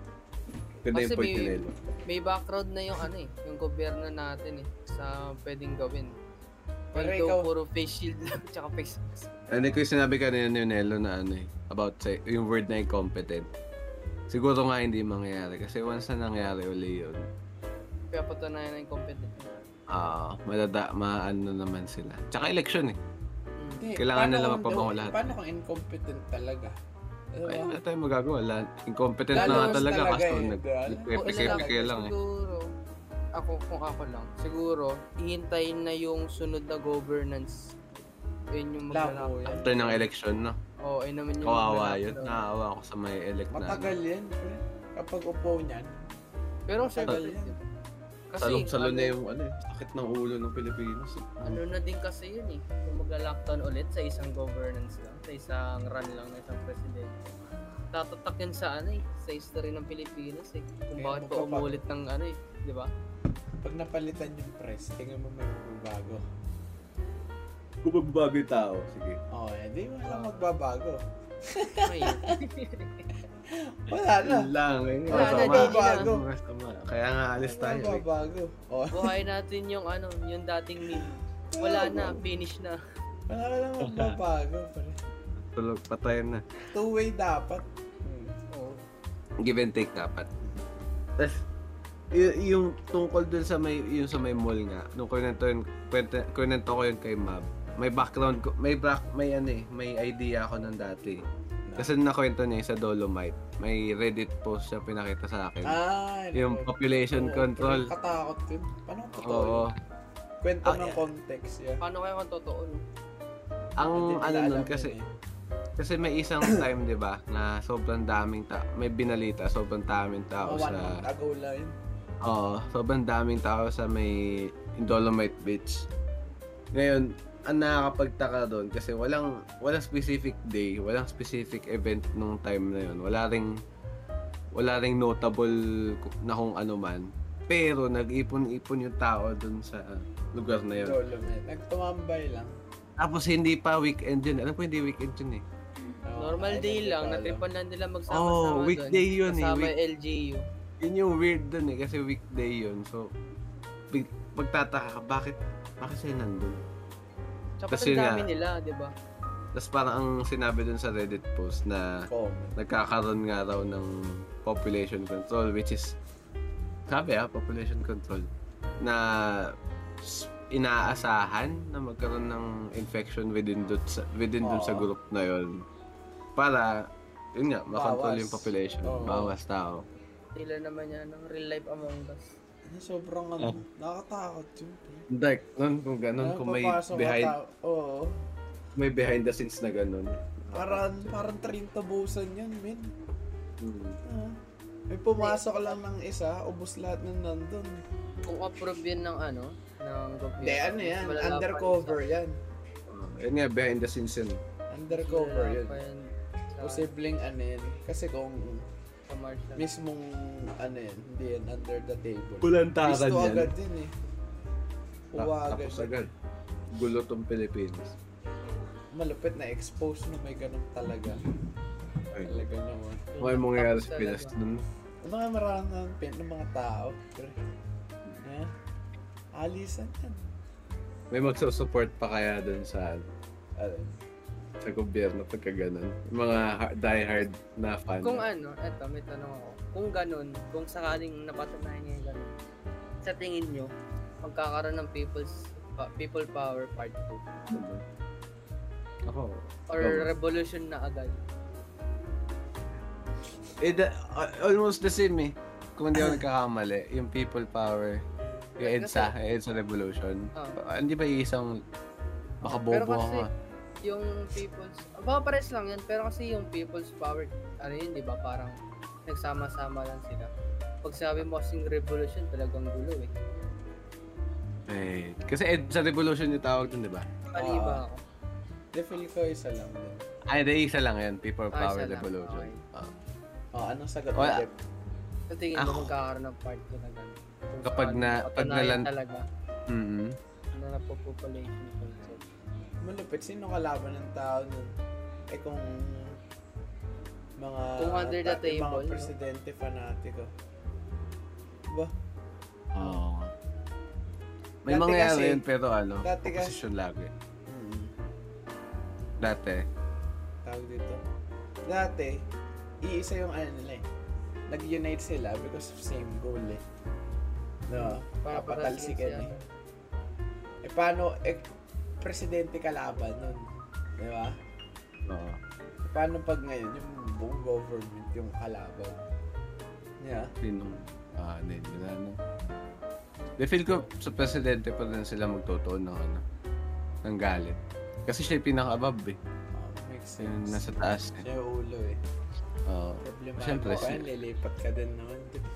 [SPEAKER 3] Kasi
[SPEAKER 1] point
[SPEAKER 3] may, may background na yung ano eh, yung gobyerno natin eh, sa pwedeng gawin.
[SPEAKER 2] Pero ikaw-
[SPEAKER 3] puro face shield lang, tsaka face mask.
[SPEAKER 1] Ano ko yung sinabi kanina ni Nelo na ano eh, about sa, yung word na incompetent. Siguro nga hindi mangyayari kasi once na nangyari uli yun,
[SPEAKER 3] Kaya patunayan na incompetent.
[SPEAKER 1] ah malada, maano naman sila. Tsaka election eh.
[SPEAKER 3] Mm.
[SPEAKER 2] Hindi,
[SPEAKER 1] Kailangan nila mapabango lahat.
[SPEAKER 2] Paano kung incompetent talaga? Diba?
[SPEAKER 1] Ay, wala tayong magagawa. Wala. Incompetent na nga talaga
[SPEAKER 2] talaga
[SPEAKER 1] kasi
[SPEAKER 2] eh,
[SPEAKER 1] nag?
[SPEAKER 3] Kung
[SPEAKER 1] nagpepeke-peke
[SPEAKER 3] ilalagay,
[SPEAKER 1] lang eh.
[SPEAKER 3] Siguro, ako, kung ako lang, siguro, hihintayin na yung sunod na governance. Yun yung
[SPEAKER 2] Labo
[SPEAKER 3] maglalak.
[SPEAKER 2] yan.
[SPEAKER 1] After ng election, no?
[SPEAKER 3] Oo, oh, yun naman yung
[SPEAKER 1] Kawawa yun. Naawa ako sa may elect na.
[SPEAKER 2] Matagal yan, pre. Kapag upo niyan.
[SPEAKER 3] Pero
[SPEAKER 2] Matagal yan.
[SPEAKER 3] Kasi,
[SPEAKER 1] Salong-salo
[SPEAKER 3] ano,
[SPEAKER 1] na yung ano, eh, sakit ng ulo ng Pilipinas. eh.
[SPEAKER 3] ano na din kasi yun eh. Kung magla-lockdown ulit sa isang governance lang, sa isang run lang ng isang presidente. Tatatak yun sa ano eh, sa history ng Pilipinas eh. Kung
[SPEAKER 2] Kaya
[SPEAKER 3] bakit pa
[SPEAKER 2] magpapa-
[SPEAKER 3] umulit ng ano eh, di ba?
[SPEAKER 2] Pag napalitan yung press, tingnan mo may magbabago.
[SPEAKER 1] Kung magbabago yung tao, sige.
[SPEAKER 2] Oo, oh, hindi mo lang magbabago.
[SPEAKER 3] Ay,
[SPEAKER 2] Wala na.
[SPEAKER 1] Yun lang. Yun
[SPEAKER 3] Wala na, daily
[SPEAKER 2] Bago.
[SPEAKER 1] Tama. Kaya nga alis tayo. eh.
[SPEAKER 2] Magbabago. Oh,
[SPEAKER 3] buhay natin yung ano, yung dating meme. Wala na, finish na.
[SPEAKER 2] wala ka lang magbabago. pare.
[SPEAKER 1] Tulog, patayin na.
[SPEAKER 2] Two-way dapat.
[SPEAKER 1] Give and take dapat. Tapos, y- yung tungkol dun sa may yung sa may mall nga nung kunento yun kwento, kunento ko yun kay Mab may background ko may back may ano eh may idea ako ng dati kasi nakwento niya sa Dolomite may Reddit post siya pinakita sa akin
[SPEAKER 2] Ah,
[SPEAKER 1] yung population control
[SPEAKER 2] Katakot yun. Paano kung totoo
[SPEAKER 1] oo
[SPEAKER 2] yun? Kwento
[SPEAKER 1] Ah,
[SPEAKER 2] ng
[SPEAKER 1] yeah.
[SPEAKER 2] context yan.
[SPEAKER 3] Paano kaya kung totoo?
[SPEAKER 1] ang ano
[SPEAKER 2] alam
[SPEAKER 1] nun kasi
[SPEAKER 2] eh.
[SPEAKER 1] Kasi may isang time 'di ba na sobrang daming ta may binalita sobrang daming tao
[SPEAKER 2] one
[SPEAKER 1] sa
[SPEAKER 2] month ago lang.
[SPEAKER 1] Oo, sobrang daming tao sa may Dolomite Beach. Ngayon, ang nakakapagtaka doon kasi walang walang specific day, walang specific event nung time na yun. Wala ring wala ring notable na kung ano man. Pero nag-ipon-ipon yung tao doon sa lugar na yun.
[SPEAKER 2] Dolomite. Nagtumambay lang.
[SPEAKER 1] Tapos hindi pa weekend yun. Alam ko hindi weekend yun eh.
[SPEAKER 3] Normal
[SPEAKER 2] ay,
[SPEAKER 3] day lang, natipan lang nila magsama-sama
[SPEAKER 1] Oh, weekday yun eh,
[SPEAKER 3] Kasama
[SPEAKER 1] week-
[SPEAKER 3] LGU.
[SPEAKER 1] Yun yung weird doon eh kasi weekday yun. So, big, magtataka ka, bakit, bakit sila nandun?
[SPEAKER 3] Tsaka
[SPEAKER 1] Kasi
[SPEAKER 3] ang dami
[SPEAKER 1] nga-
[SPEAKER 3] nila, di ba?
[SPEAKER 1] Tapos parang ang sinabi dun sa Reddit post na
[SPEAKER 2] Comment.
[SPEAKER 1] nagkakaroon nga raw ng population control which is sabi ah, population control na s- inaasahan na magkaroon ng infection within dun sa, within dun sa group na yon para yun nga, makontrol
[SPEAKER 2] Bawas.
[SPEAKER 1] yung population,
[SPEAKER 2] Oo.
[SPEAKER 1] bawas tao.
[SPEAKER 3] Sila naman yan ng real life Among Us.
[SPEAKER 2] Ano, Sobrang ano,
[SPEAKER 1] Oh.
[SPEAKER 2] nakakatakot yun. pre.
[SPEAKER 1] Dark, nun kung ganun,
[SPEAKER 2] Ano,
[SPEAKER 1] kung may
[SPEAKER 2] papasok ka
[SPEAKER 1] behind,
[SPEAKER 2] tao- Oo.
[SPEAKER 1] may behind the scenes na ganun.
[SPEAKER 2] Parang, parang 30 busan yun, men.
[SPEAKER 1] Hmm.
[SPEAKER 2] Ah. May pumasok lang ng isa, ubos lahat ng nandun.
[SPEAKER 3] Kung approve yun ng ano, ng gobyerno.
[SPEAKER 2] Hindi, ano yan,
[SPEAKER 3] malala pa
[SPEAKER 2] undercover yan.
[SPEAKER 1] Uh, yun nga, behind the scenes yun.
[SPEAKER 2] Undercover yun.
[SPEAKER 3] yan sa,
[SPEAKER 2] Posibleng ano yun. Kasi kung mismong ano yan, hindi yan under the table.
[SPEAKER 1] Bulantakan
[SPEAKER 2] Gusto
[SPEAKER 1] yan.
[SPEAKER 2] agad din eh.
[SPEAKER 1] Ta-
[SPEAKER 2] Uwagan.
[SPEAKER 1] Tapos agad. Gulo tong Pilipinas.
[SPEAKER 2] Malupit na expose na may ganun talaga.
[SPEAKER 1] Ay.
[SPEAKER 2] Talaga naman.
[SPEAKER 1] May mangyayari
[SPEAKER 3] Tapos
[SPEAKER 1] sa Pinas nun.
[SPEAKER 2] Ang mga maraming ng mga tao. Pero, alisan yan.
[SPEAKER 1] May magsusupport pa kaya dun sa
[SPEAKER 2] Ano,
[SPEAKER 1] sa gobyerno pagka ganun. Yung Mga ha- die-hard na fan.
[SPEAKER 3] Kung ano, eto, may tanong ako. Kung ganun, kung sakaling napatunayan niya yung ganun, sa tingin nyo, magkakaroon ng people's pa- people power part 2
[SPEAKER 1] Ako.
[SPEAKER 3] or
[SPEAKER 1] ba?
[SPEAKER 3] revolution na agad.
[SPEAKER 1] Eh, da- uh, almost the same eh. Kung hindi ako nagkakamali, yung people power, yung EDSA, yung EDSA Revolution.
[SPEAKER 3] Ah.
[SPEAKER 1] Ah, hindi ba isang baka
[SPEAKER 3] Pero
[SPEAKER 1] bobo
[SPEAKER 3] kasi,
[SPEAKER 1] ako ah.
[SPEAKER 3] yung people's, baka pares lang yan, pero kasi yung people's power, ano yun, di ba, parang nagsama-sama lang sila. Pag sabi mo kasing revolution, talagang gulo eh.
[SPEAKER 1] Eh, kasi EDSA Revolution yung tawag dun, di ba?
[SPEAKER 3] Mali
[SPEAKER 2] Ah.
[SPEAKER 3] ba ako?
[SPEAKER 2] Di feel ko isa lang din.
[SPEAKER 1] Ay, di isa lang yan. People
[SPEAKER 3] Ah,
[SPEAKER 1] Power
[SPEAKER 3] isa lang.
[SPEAKER 1] Revolution.
[SPEAKER 3] Okay.
[SPEAKER 1] Ah.
[SPEAKER 2] Oh, anong sagot mo, Jeff?
[SPEAKER 3] Sa tingin
[SPEAKER 1] Ako-
[SPEAKER 3] mo magkakaroon ng part 2 na gano'n.
[SPEAKER 1] Kapag na- pag nalan-
[SPEAKER 3] talaga
[SPEAKER 1] Mhm.
[SPEAKER 3] na napopopulation concept.
[SPEAKER 2] Malupit. Sino kalaban ng tao nun? Eh kung mga
[SPEAKER 3] Kung under the
[SPEAKER 2] ta- yung
[SPEAKER 3] table,
[SPEAKER 2] mga
[SPEAKER 3] no?
[SPEAKER 2] presidente fanatiko. Ba?
[SPEAKER 1] Oo. May
[SPEAKER 2] Dati
[SPEAKER 1] mangyayari
[SPEAKER 2] kasi-
[SPEAKER 1] yun pero ano,
[SPEAKER 2] dati kasi-
[SPEAKER 1] opposition lagi.
[SPEAKER 2] Mm.
[SPEAKER 1] Dati.
[SPEAKER 2] Tawag dito. Dati, iisa yung ano nila eh. Nag-unite sila because of same goal eh. No,
[SPEAKER 3] Para patalsikan
[SPEAKER 2] eh. Eh paano, eh, presidente kalaban nun. Di ba?
[SPEAKER 1] Oo.
[SPEAKER 2] Eh, paano pag ngayon, yung buong government yung kalaban? Yeah.
[SPEAKER 1] Sino? Ah, hindi. Wala na. They feel ko sa presidente pa rin sila magtutuon ng ano, ng galit. Kasi siya yung pinaka-above eh.
[SPEAKER 2] Oh, makes
[SPEAKER 1] Siya yung nasa taas eh.
[SPEAKER 2] Siya yung ulo eh.
[SPEAKER 1] Oo.
[SPEAKER 2] Problema
[SPEAKER 1] Siyempre,
[SPEAKER 2] ko,
[SPEAKER 1] si-
[SPEAKER 2] ayun, lilipat ka din naman. di ba?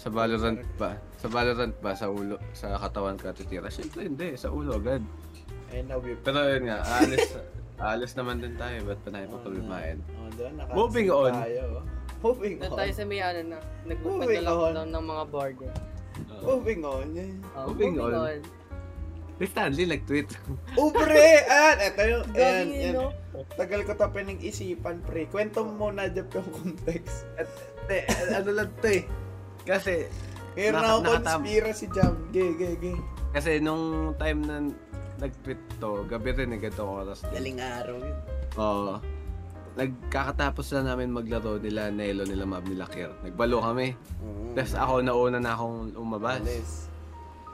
[SPEAKER 1] Sa Valorant ba? Sa Valorant ba? Sa ulo? Sa katawan ka titira? Siyempre hindi. Sa ulo agad.
[SPEAKER 2] Ayun na, whip.
[SPEAKER 1] Pero yun nga, aalis, aalis naman din tayo. Ba't pa tayo papalmain?
[SPEAKER 2] Oh, doon,
[SPEAKER 1] Moving on.
[SPEAKER 2] Tayo. Moving
[SPEAKER 3] Doon
[SPEAKER 2] on.
[SPEAKER 3] tayo sa may ano na,
[SPEAKER 2] Moving
[SPEAKER 3] nagpapag-lockdown ng mga border.
[SPEAKER 1] Uh,
[SPEAKER 2] Moving on.
[SPEAKER 3] Oh,
[SPEAKER 1] Moving on. Si Stanley nag-tweet.
[SPEAKER 2] Oh, pre! Ayan, eto yung, ayan,
[SPEAKER 3] Gagi
[SPEAKER 2] yan.
[SPEAKER 3] no?
[SPEAKER 2] Tagal ko to pinag-isipan, pre. Kwento mo muna dyan yung context.
[SPEAKER 1] Hindi, ano lang to eh. Kasi,
[SPEAKER 2] Meron
[SPEAKER 1] Naka-
[SPEAKER 2] ako conspiracy jam. Gay, gay, gay.
[SPEAKER 1] kasi nung time na nag-tweet to, gabi rin eh, ganito oras.
[SPEAKER 2] Galing araw yun.
[SPEAKER 1] Oo. Nagkakatapos na namin maglaro nila Nelo, nila Mab, nila Kier. Nagbalo kami.
[SPEAKER 2] Mm.
[SPEAKER 1] Tapos ako, nauna na akong umabas.
[SPEAKER 2] Alis.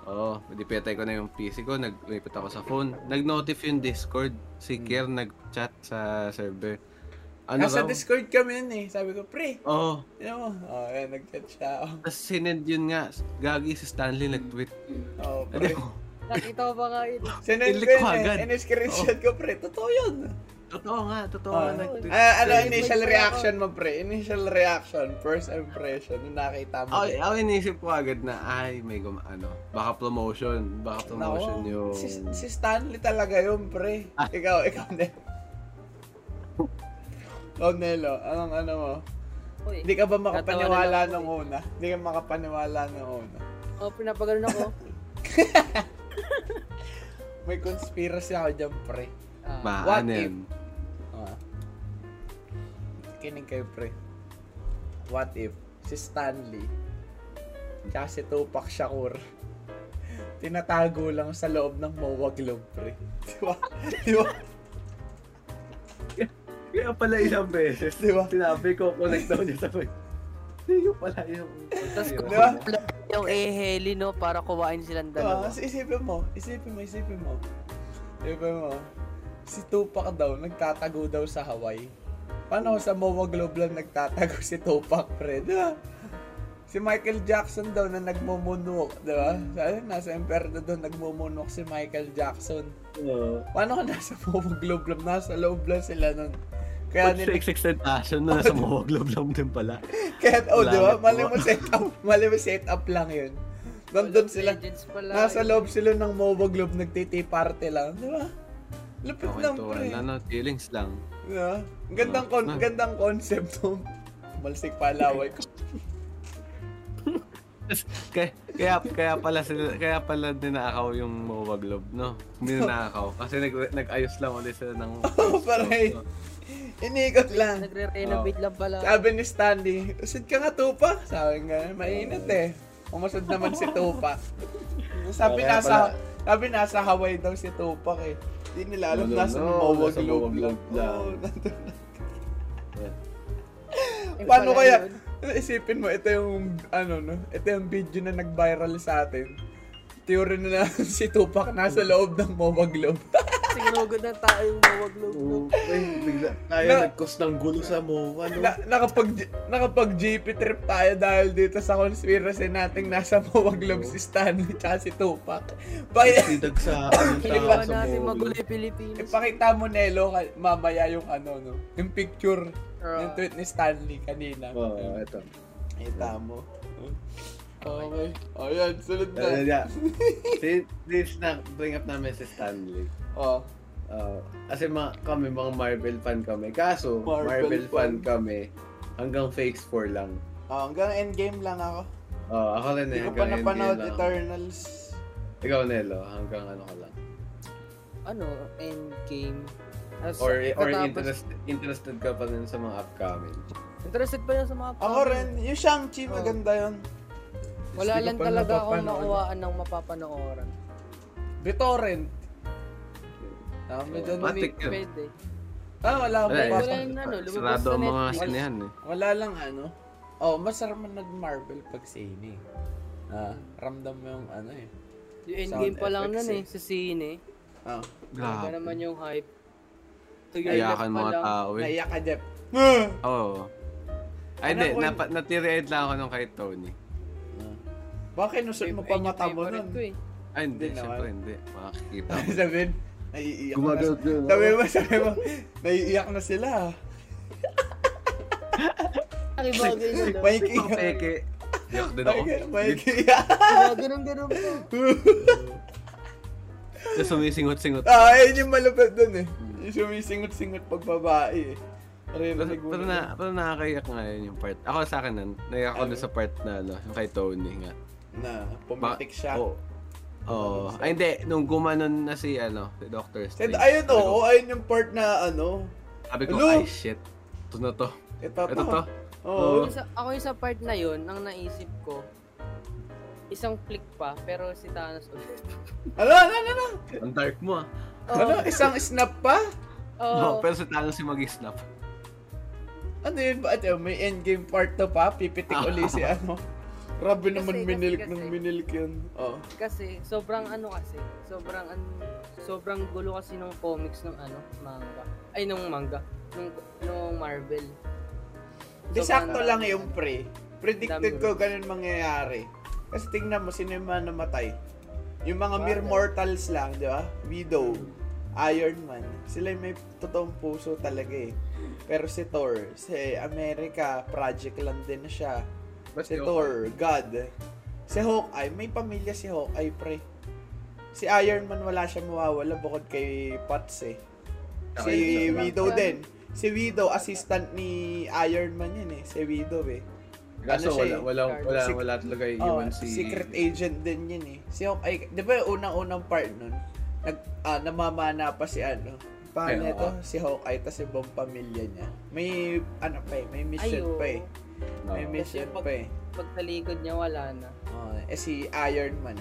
[SPEAKER 1] Oo, dipetay ko na yung PC ko, naglipit ako sa phone. Nag-notif yung Discord, si Kier nag-chat sa server. Ano
[SPEAKER 2] Nasa
[SPEAKER 1] raw?
[SPEAKER 2] Discord kami yun eh. Sabi ko, pre.
[SPEAKER 1] Oo.
[SPEAKER 2] Yun mo. Oh, ayan, nag-chat siya. Oh,
[SPEAKER 1] Tapos sinend yun nga, gagi si Stanley nag-tweet.
[SPEAKER 2] oh
[SPEAKER 1] Ano
[SPEAKER 2] pre.
[SPEAKER 1] ko?
[SPEAKER 3] Nakita ko ba nga yun?
[SPEAKER 2] Sinend ko yun eh. In-screenshot ko, pre. Totoo yun.
[SPEAKER 1] Totoo nga, totoo nga nag-tweet.
[SPEAKER 2] Ah, ano, initial reaction mo, pre? Initial reaction. First impression. Nung nakita mo.
[SPEAKER 1] Ako, ako inisip ko agad na, ay, may gum, ano, baka promotion, baka promotion
[SPEAKER 2] Nako,
[SPEAKER 1] yung...
[SPEAKER 2] Si, si Stanley talaga yun, pre.
[SPEAKER 1] Ah.
[SPEAKER 2] Ikaw, ikaw, Nelo. Oh, Nelo, anong ano mo?
[SPEAKER 3] Uy,
[SPEAKER 2] Hindi ka ba makapaniwala nung
[SPEAKER 3] ako
[SPEAKER 2] una? Hindi ka makapaniwala nung una.
[SPEAKER 3] oh, pinapagalan ako.
[SPEAKER 2] May conspiracy ako dyan, pre.
[SPEAKER 1] Ma,
[SPEAKER 2] What
[SPEAKER 1] ano
[SPEAKER 2] if-? Ah. Kinig kayo, pre. What if si Stanley tsaka si Tupac Shakur tinatago lang sa loob ng MOA Globe, pre. Di ba? Di ba?
[SPEAKER 1] Kaya pala isang beses,
[SPEAKER 2] Di ba?
[SPEAKER 1] sinabi ko, connect daw niya sa ko pala yung...
[SPEAKER 3] Tapos
[SPEAKER 2] Di ba?
[SPEAKER 3] yung eheli no, para kuwain silang
[SPEAKER 2] Ah,
[SPEAKER 3] dalawa.
[SPEAKER 2] so isipin mo, isipin mo, isipin mo. Isipin mo, si Tupac daw, nagtatago daw sa Hawaii. Paano sa MOA Globe lang nagtatago si Tupac, pre? Di ba? Si Michael Jackson daw na nagmumunok, di ba? Sabi, nasa Emperor daw nagmumunok si Michael Jackson.
[SPEAKER 1] Oo.
[SPEAKER 2] Paano ka nasa MOA Globe lang? Nasa loob lang sila nun. Kaya
[SPEAKER 1] Kaya
[SPEAKER 2] nila,
[SPEAKER 1] extended passion na nasa mga globe lang din pala.
[SPEAKER 2] kaya, oh, di ba? Mali mo set up, mali mo set up lang yun. Nandun sila. Nasa loob sila ng MOBA Globe, nagtiti party lang, di ba? Lupit
[SPEAKER 1] Okay,
[SPEAKER 2] lang, pre.
[SPEAKER 1] ano, feelings lang.
[SPEAKER 2] Di ba? Gandang, con-
[SPEAKER 1] Ah.
[SPEAKER 2] gandang concept nung malsik palaway ko.
[SPEAKER 1] Kaya, kaya, kaya pala sila, kaya pala ninakaw yung MOA Globe, no? Hindi ninakaw. Kasi nag, nag-ayos lang ulit sila ng...
[SPEAKER 2] Oo, paray. Inikot lang.
[SPEAKER 3] Nagre-renovate lang pala.
[SPEAKER 2] Sabi ni Stanley, usod ka nga tupa. Sabi nga, mainit eh. Umusod naman si Tupa. Sabi
[SPEAKER 1] Kaya
[SPEAKER 2] nasa,
[SPEAKER 1] pala-
[SPEAKER 2] sabi nasa Hawaii daw si Tupac eh. Hindi nila alam
[SPEAKER 1] No, no,
[SPEAKER 2] nasa
[SPEAKER 1] no,
[SPEAKER 2] Globe
[SPEAKER 1] MOA
[SPEAKER 2] lang.
[SPEAKER 3] Eh,
[SPEAKER 2] Paano kaya,
[SPEAKER 3] yun.
[SPEAKER 2] isipin mo, ito yung, ano no, ito yung video na nag-viral sa atin. Theory na lang si Tupac nasa loob ng MOBA Globe.
[SPEAKER 3] Sinugod na tayo yung mawag loob.
[SPEAKER 1] Okay, bigla tayo
[SPEAKER 2] Na-
[SPEAKER 1] nag-cause ng gulo sa MOA, no?
[SPEAKER 2] na, nakapag, nakapag GP trip tayo dahil dito sa conspiracy nating nasa MOBA Globe si Stanley tsaka si Tupac. Paki-
[SPEAKER 1] Sidag sa... ano,
[SPEAKER 3] Kailangan
[SPEAKER 1] sa
[SPEAKER 3] natin
[SPEAKER 1] Globe.
[SPEAKER 3] yung Pilipinas.
[SPEAKER 2] ipakita mo Nelo mamaya yung ano no, yung picture
[SPEAKER 3] Ah.
[SPEAKER 2] yung tweet ni Stanley kanina.
[SPEAKER 1] Oo, ito.
[SPEAKER 2] Kita mo. Okay. O yan, sunod
[SPEAKER 1] Uh,
[SPEAKER 2] na.
[SPEAKER 1] yeah. si, this na bring up namin si Stanley.
[SPEAKER 2] Oh.
[SPEAKER 1] Uh, kasi mga, kami mga Marvel fan kami. Kaso,
[SPEAKER 2] Marvel
[SPEAKER 1] Marvel,
[SPEAKER 2] fan.
[SPEAKER 1] fan. kami hanggang Phase 4 lang.
[SPEAKER 2] Oh, hanggang endgame lang ako.
[SPEAKER 1] Oh, ako rin
[SPEAKER 2] Hindi
[SPEAKER 1] eh.
[SPEAKER 2] ko pa napanood. Eternals.
[SPEAKER 1] Ikaw, Nelo, hanggang ano ka lang.
[SPEAKER 3] Ano, endgame. As,
[SPEAKER 1] Or, or
[SPEAKER 3] katapos-
[SPEAKER 1] interested, interested ka pa rin sa mga upcoming.
[SPEAKER 3] Interested pa yan sa mga
[SPEAKER 2] Ako rin, yung Shang-Chi,
[SPEAKER 3] Oh.
[SPEAKER 2] maganda yun.
[SPEAKER 3] Wala
[SPEAKER 2] Hindi
[SPEAKER 3] lang talaga akong nakuhaan ng mapapanooran.
[SPEAKER 2] BitTorrent. Dami
[SPEAKER 1] Oh,
[SPEAKER 2] dyan.
[SPEAKER 1] matik yun.
[SPEAKER 3] Pwede.
[SPEAKER 2] Ah, wala akong
[SPEAKER 1] Wala eh.
[SPEAKER 3] Wala yung ano, lumabas sa
[SPEAKER 1] ang mga
[SPEAKER 3] Netflix.
[SPEAKER 1] sinehan eh.
[SPEAKER 2] Wala lang ano. Oh, masarap man nag-Marvel pag sine. Ah, ramdam mo yung ano eh.
[SPEAKER 3] Yung endgame pa lang nun eh,
[SPEAKER 2] eh.
[SPEAKER 3] sa sine.
[SPEAKER 2] Ah,
[SPEAKER 3] Grabe naman yung hype. To your pa
[SPEAKER 1] mga
[SPEAKER 3] lang.
[SPEAKER 1] tao eh.
[SPEAKER 2] naiyak ka, Jeff.
[SPEAKER 1] Oo. Ay, hindi. Napa, natiried lang ako nung kay Tony.
[SPEAKER 2] Ah. Bakit nusot mo pa mata mo nun?
[SPEAKER 3] eh.
[SPEAKER 1] Ay, hindi.
[SPEAKER 2] Hindi naman.
[SPEAKER 1] Siyempre, hindi. Makakikita ko.
[SPEAKER 2] Sabihin, naiiyak na.
[SPEAKER 1] Gumagawad yun.
[SPEAKER 2] Sabi mo, sabi mo, naiiyak na sila.
[SPEAKER 3] Nakibagay na lang.
[SPEAKER 2] Mike,
[SPEAKER 1] Peke. Yak din ako.
[SPEAKER 2] Ay, may
[SPEAKER 3] Ganun, ganun po.
[SPEAKER 1] Tapos sumisingot-singot.
[SPEAKER 2] Ah, ayun yung malupit dun eh. Yung sumisingot-singot pag babae eh.
[SPEAKER 1] Pero,
[SPEAKER 2] mo na.
[SPEAKER 1] na, pero nakakayak nga yun yung part. Ako sa akin nan, naiyak ako
[SPEAKER 2] Ano?
[SPEAKER 1] sa part na ano, yung kay Tony nga.
[SPEAKER 2] Na, pumitik siya.
[SPEAKER 1] Oo. Oh. Ay hindi, nung gumanon na si ano, si Dr. Strange.
[SPEAKER 2] ayun
[SPEAKER 1] sabi ko-
[SPEAKER 2] oo, ayun yung part na ano.
[SPEAKER 1] Sabi ko,
[SPEAKER 2] Hello?
[SPEAKER 1] ay shit. Ito na to.
[SPEAKER 2] Ito,
[SPEAKER 1] Ito to.
[SPEAKER 2] Oo.
[SPEAKER 3] Yung sa- ako yung sa part na yun, ang naisip ko, isang flick pa, pero si Thanos ulit.
[SPEAKER 2] Ano, ano, ano, ano?
[SPEAKER 1] Ang dark mo ah.
[SPEAKER 2] Ano, isang snap pa?
[SPEAKER 1] Oh,
[SPEAKER 3] Oo.
[SPEAKER 1] pero si Thanos yung mag-snap.
[SPEAKER 2] Ano yun ba? May endgame part to pa, pipitik uli si ano. Grabe naman
[SPEAKER 3] Kasi,
[SPEAKER 2] minilik
[SPEAKER 3] kasi,
[SPEAKER 2] ng minilik yun. Oh.
[SPEAKER 3] Kasi sobrang ano kasi, sobrang an sobrang gulo kasi ng comics ng ano, manga. Ay nung manga, nung nung Marvel.
[SPEAKER 2] Di
[SPEAKER 3] Sobrang
[SPEAKER 2] sakto
[SPEAKER 3] dami-
[SPEAKER 2] lang yung pre. Predicted ko ganun mangyayari. Kasi tingnan mo, sino yung mga namatay? Yung mga mere mortals lang, di ba? Widow, Iron Man. Sila yung may totoong puso talaga eh. Pero si Thor, si America, project lang din na siya. Si Thor, God. Si Hawkeye, may pamilya si Hawkeye, pre. Si Iron Man, wala siya mawawala bukod kay Potts eh. Si
[SPEAKER 1] Okay,
[SPEAKER 2] Widow din. Si Widow, assistant ni Iron Man yun eh. Si Widow eh.
[SPEAKER 1] Kaso
[SPEAKER 2] ano siya
[SPEAKER 1] wala,
[SPEAKER 2] eh?
[SPEAKER 1] wala, wala, wala talaga
[SPEAKER 2] Oh,
[SPEAKER 1] yung si...
[SPEAKER 2] secret agent din yun eh. Si Hawkeye, di ba yung unang-unang part nun, nag, ah, namamana pa si ano, paano ito? Si Hawkeye, tas yung buong pamilya niya. May, ano pa eh, may mission
[SPEAKER 3] Ayo.
[SPEAKER 2] pa eh. May
[SPEAKER 1] Oo.
[SPEAKER 2] mission
[SPEAKER 3] pag-
[SPEAKER 2] pa eh.
[SPEAKER 3] Pag talikod niya wala na.
[SPEAKER 2] Oh, eh si Iron Man,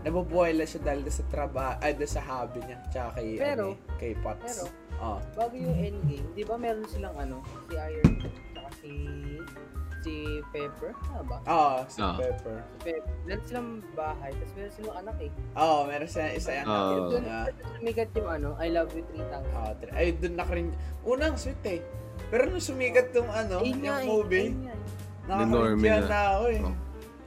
[SPEAKER 2] nabubuhay lang siya dahil sa trabaho, ay sa hobby niya, tsaka kay,
[SPEAKER 3] Pero-
[SPEAKER 2] ano, eh, kay Potts.
[SPEAKER 3] pero,
[SPEAKER 2] oh.
[SPEAKER 3] Bago yung endgame, di ba meron silang ano, si Iron Man, tsaka si si Pepper, ano ba?
[SPEAKER 2] Oh, si
[SPEAKER 1] Ah.
[SPEAKER 2] Pepper.
[SPEAKER 3] Si Pepper. Meron silang bahay, tapos meron silang anak eh.
[SPEAKER 2] Oh, meron siya isa yung
[SPEAKER 1] Ah.
[SPEAKER 2] anak
[SPEAKER 3] Doon
[SPEAKER 2] niya.
[SPEAKER 3] sumikat yung ano, I love you 3000.
[SPEAKER 2] Ah, tri- ay, doon na rin. Unang sweet eh. Pero nung sumikat tong ano,
[SPEAKER 3] nga
[SPEAKER 2] yung
[SPEAKER 3] eh,
[SPEAKER 2] movie,
[SPEAKER 3] eh.
[SPEAKER 2] Nakakaridya
[SPEAKER 1] na.
[SPEAKER 2] na ako eh.
[SPEAKER 1] Oh.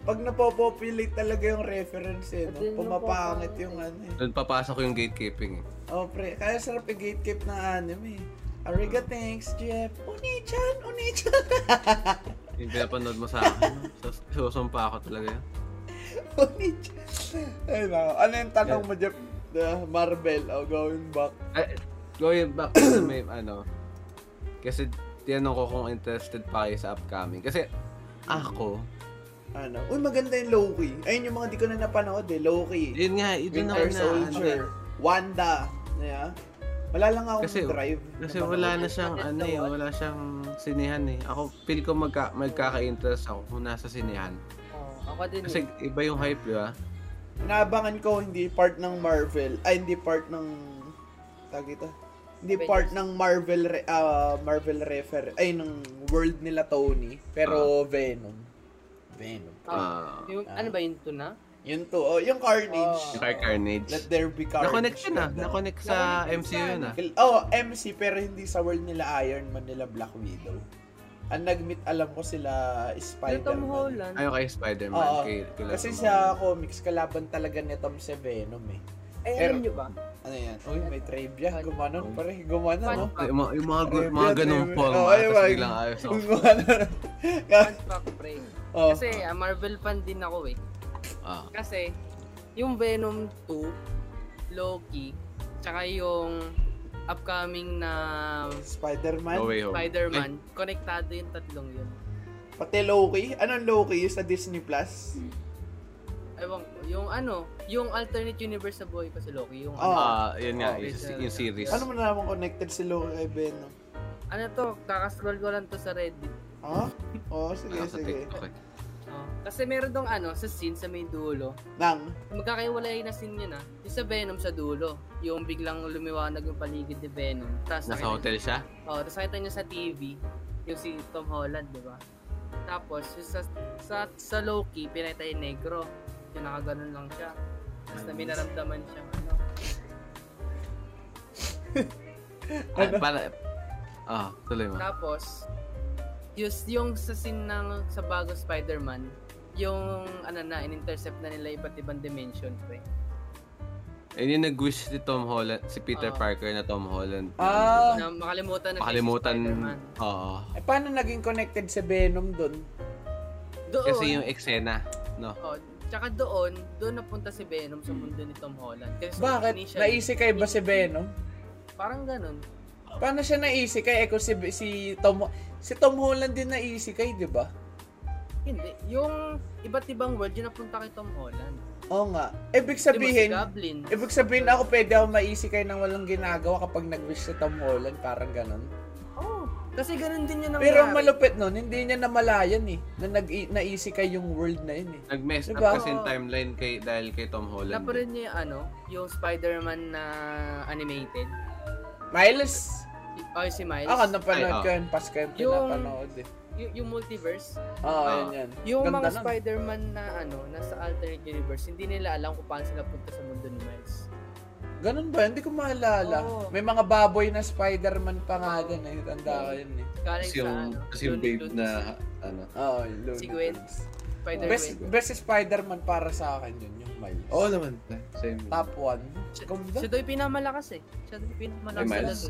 [SPEAKER 2] Pag napopopulate talaga yung reference eh, no? Pumapangit yung
[SPEAKER 3] eh.
[SPEAKER 2] ano eh.
[SPEAKER 1] Doon papasok yung gatekeeping eh.
[SPEAKER 2] Oh, pre, kaya sarap yung gatekeep ng anime eh. Ariga, thanks, Jeff. Oni-chan, Oni-chan.
[SPEAKER 1] Yung pinapanood mo sa akin. Sus- Susumpa ako talaga yan.
[SPEAKER 2] Oni-chan. Ay, nako. Ano yung tanong mo, Jeff? The Marvel, oh, going back.
[SPEAKER 1] Ay, going back to may ano. Kasi tinanong ko kung interested pa kayo sa upcoming. Kasi ako,
[SPEAKER 2] Ano? Uy, maganda yung Loki. Ayun yung mga di ko na napanood eh. Loki.
[SPEAKER 1] yun nga, ito na
[SPEAKER 2] Winter
[SPEAKER 1] na,
[SPEAKER 2] Soldier. Wanda. Yeah. Wala lang ako
[SPEAKER 1] Kasi-
[SPEAKER 2] drive.
[SPEAKER 1] Kasi wala na siyang ano eh, wala siyang sinihan eh. Ako feel ko magka, magkaka-interest ako kung nasa sinihan.
[SPEAKER 3] Oh, ako din
[SPEAKER 1] Kasi
[SPEAKER 3] eh.
[SPEAKER 1] iba yung hype, di ba?
[SPEAKER 2] Naabangan ko hindi part ng Marvel. Ay, hindi part ng... Tag ito. Hindi
[SPEAKER 3] Avengers.
[SPEAKER 2] part ng Marvel re- ah, Marvel refer ay ng world nila Tony pero Venom Venom
[SPEAKER 1] Ah,
[SPEAKER 3] Yung, ano ba yun to na?
[SPEAKER 2] yun to oh yung Carnage
[SPEAKER 3] Oh.
[SPEAKER 1] yung Car Carnage.
[SPEAKER 2] let there be Carnage
[SPEAKER 1] Na-connect yun ah.
[SPEAKER 2] Ganda.
[SPEAKER 1] Na-connect sa
[SPEAKER 3] Na-connect
[SPEAKER 1] MCU yun ah.
[SPEAKER 2] oh MC pero hindi sa world nila Iron Man nila Black Widow ang nag-meet alam ko sila
[SPEAKER 3] Yung Tom
[SPEAKER 2] Spider-Man
[SPEAKER 3] Holland.
[SPEAKER 1] Ayun kay Spider-Man.
[SPEAKER 2] Oo.
[SPEAKER 1] kay, kay
[SPEAKER 2] kasi
[SPEAKER 1] Tom
[SPEAKER 2] sa comics kalaban talaga ni Tom si Venom eh
[SPEAKER 3] Ay, alam nyo ba?
[SPEAKER 2] ano yan uy may trivia
[SPEAKER 3] Fun-
[SPEAKER 2] pare gumanon
[SPEAKER 3] Fun
[SPEAKER 2] no
[SPEAKER 1] Holland. Yung mga, yung mga, gu-
[SPEAKER 2] Trivia,
[SPEAKER 1] mga ganung
[SPEAKER 2] trivia.
[SPEAKER 1] forma.
[SPEAKER 2] Oo,
[SPEAKER 1] tapos biglang ayos ako.
[SPEAKER 2] gumanon
[SPEAKER 3] Fun fact, pre.
[SPEAKER 2] oh.
[SPEAKER 3] Kasi ah, Marvel fan din ako eh.
[SPEAKER 1] Ah.
[SPEAKER 3] Kasi, yung Venom 2, Loki, tsaka yung upcoming na
[SPEAKER 2] Spider-Man
[SPEAKER 1] No way home.
[SPEAKER 3] Spider-Man, konektado yung tatlong yun.
[SPEAKER 2] Pati Loki? Anong Loki? Yung sa Disney Plus?
[SPEAKER 3] Ewan ko, yung ano, yung alternate universe sa buhay pa si Loki, yung
[SPEAKER 2] Oh.
[SPEAKER 3] ano,
[SPEAKER 1] Ah, yun nga,
[SPEAKER 2] Oh,
[SPEAKER 1] yung,
[SPEAKER 3] okay.
[SPEAKER 1] yung series.
[SPEAKER 2] Ano mo na naman connected si Loki kay Venom?
[SPEAKER 3] ano to, kakascroll ko lang to sa Reddit.
[SPEAKER 2] Ha? Oo, oh, sige,
[SPEAKER 1] Ah,
[SPEAKER 2] sige.
[SPEAKER 1] Eh.
[SPEAKER 3] Oh. Kasi meron dong ano, sa scene sa may dulo,
[SPEAKER 2] Nang?
[SPEAKER 3] magkakaiwalay na scene yun ah. Yung sa Venom sa dulo, yung biglang lumiwanag yung paligid ni Venom. Tapos
[SPEAKER 1] Nasa hotel siya?
[SPEAKER 3] Oh, tapos nakita niya sa TV, yung si Tom Holland, di ba? Tapos, yung sa, sa, sa Loki, pinakita yung negro. Yung nakaganon lang siya. Tapos na may naramdaman siyang ano.
[SPEAKER 1] Ay, para... Ah, tuloy mo.
[SPEAKER 3] Tapos, yung, yung sa scene ng sa bago Spider-Man, yung ano na, in-intercept na nila iba't ibang dimension, pre.
[SPEAKER 1] Ayun yung nag-wish si Tom Holland, si Peter
[SPEAKER 3] Ah.
[SPEAKER 1] Parker na Tom Holland.
[SPEAKER 2] Ah,
[SPEAKER 3] Na makalimutan na siya si
[SPEAKER 1] Makalimutan.
[SPEAKER 3] Spider-Man.
[SPEAKER 1] Oo.
[SPEAKER 2] eh, paano naging connected si Venom dun?
[SPEAKER 3] Doon,
[SPEAKER 1] Kasi yung eksena, no?
[SPEAKER 3] oh, tsaka doon, doon napunta si Venom sa mundo ni Tom Holland. Kasi
[SPEAKER 2] Bakit?
[SPEAKER 3] initially,
[SPEAKER 2] Naisikay ba si Venom?
[SPEAKER 3] Parang ganun.
[SPEAKER 2] Paano siya naisikay? Eh kung si, si Tom si Tom Holland din naisikay, di ba?
[SPEAKER 3] Hindi. Yung iba't ibang world, yung napunta kay Tom Holland.
[SPEAKER 2] Oo nga. Ibig sabihin,
[SPEAKER 3] si
[SPEAKER 2] ibig sabihin ako pwede ako maisikay ng walang ginagawa kapag nag-wish si Tom Holland, parang ganon.
[SPEAKER 3] Kasi ganun din yun ang
[SPEAKER 2] Pero ang malupit nun, hindi niya namalayan eh, na nag naisikay yung world na yun eh.
[SPEAKER 1] Nag-mess up
[SPEAKER 2] Diba?
[SPEAKER 1] kasi yung timeline kay, dahil kay Tom Holland.
[SPEAKER 3] Wala pa rin niya yung ano, yung Spider-Man na animated.
[SPEAKER 2] Miles,
[SPEAKER 3] Oh, si Miles.
[SPEAKER 2] ako napanood
[SPEAKER 1] Ay, oh.
[SPEAKER 2] ko yun, pas ko yung
[SPEAKER 3] Yung-
[SPEAKER 2] pinapanood eh.
[SPEAKER 3] Y- yung multiverse.
[SPEAKER 2] Oo,
[SPEAKER 1] Ah.
[SPEAKER 2] yun yan.
[SPEAKER 3] Yung
[SPEAKER 2] Ganda
[SPEAKER 3] mga
[SPEAKER 2] nun.
[SPEAKER 3] Spider-Man na ano, nasa alternate universe, hindi nila alam kung paano sila punta sa mundo ni Miles.
[SPEAKER 2] Ganun ba? Hindi ko maalala.
[SPEAKER 3] Oo.
[SPEAKER 2] May mga baboy na Spider-Man pa nga dun eh. Tanda ko yun eh.
[SPEAKER 3] Galing
[SPEAKER 1] Kasi
[SPEAKER 3] sa
[SPEAKER 1] yung,
[SPEAKER 3] ano,
[SPEAKER 1] kasi yung
[SPEAKER 3] Looney
[SPEAKER 1] babe
[SPEAKER 3] Tunes.
[SPEAKER 1] na, ano,
[SPEAKER 2] Oo, yung Looney
[SPEAKER 3] Si Gwen. Spider-Man.
[SPEAKER 2] Best, best Spider-Man para sa akin yun, yung Miles.
[SPEAKER 1] Oo naman. Same.
[SPEAKER 2] Top 1.
[SPEAKER 3] Siya,
[SPEAKER 2] Ganda.
[SPEAKER 3] siya daw yung pinamalakas eh. Siya daw yung pinamalakas
[SPEAKER 1] Ay,
[SPEAKER 3] sila
[SPEAKER 1] Miles?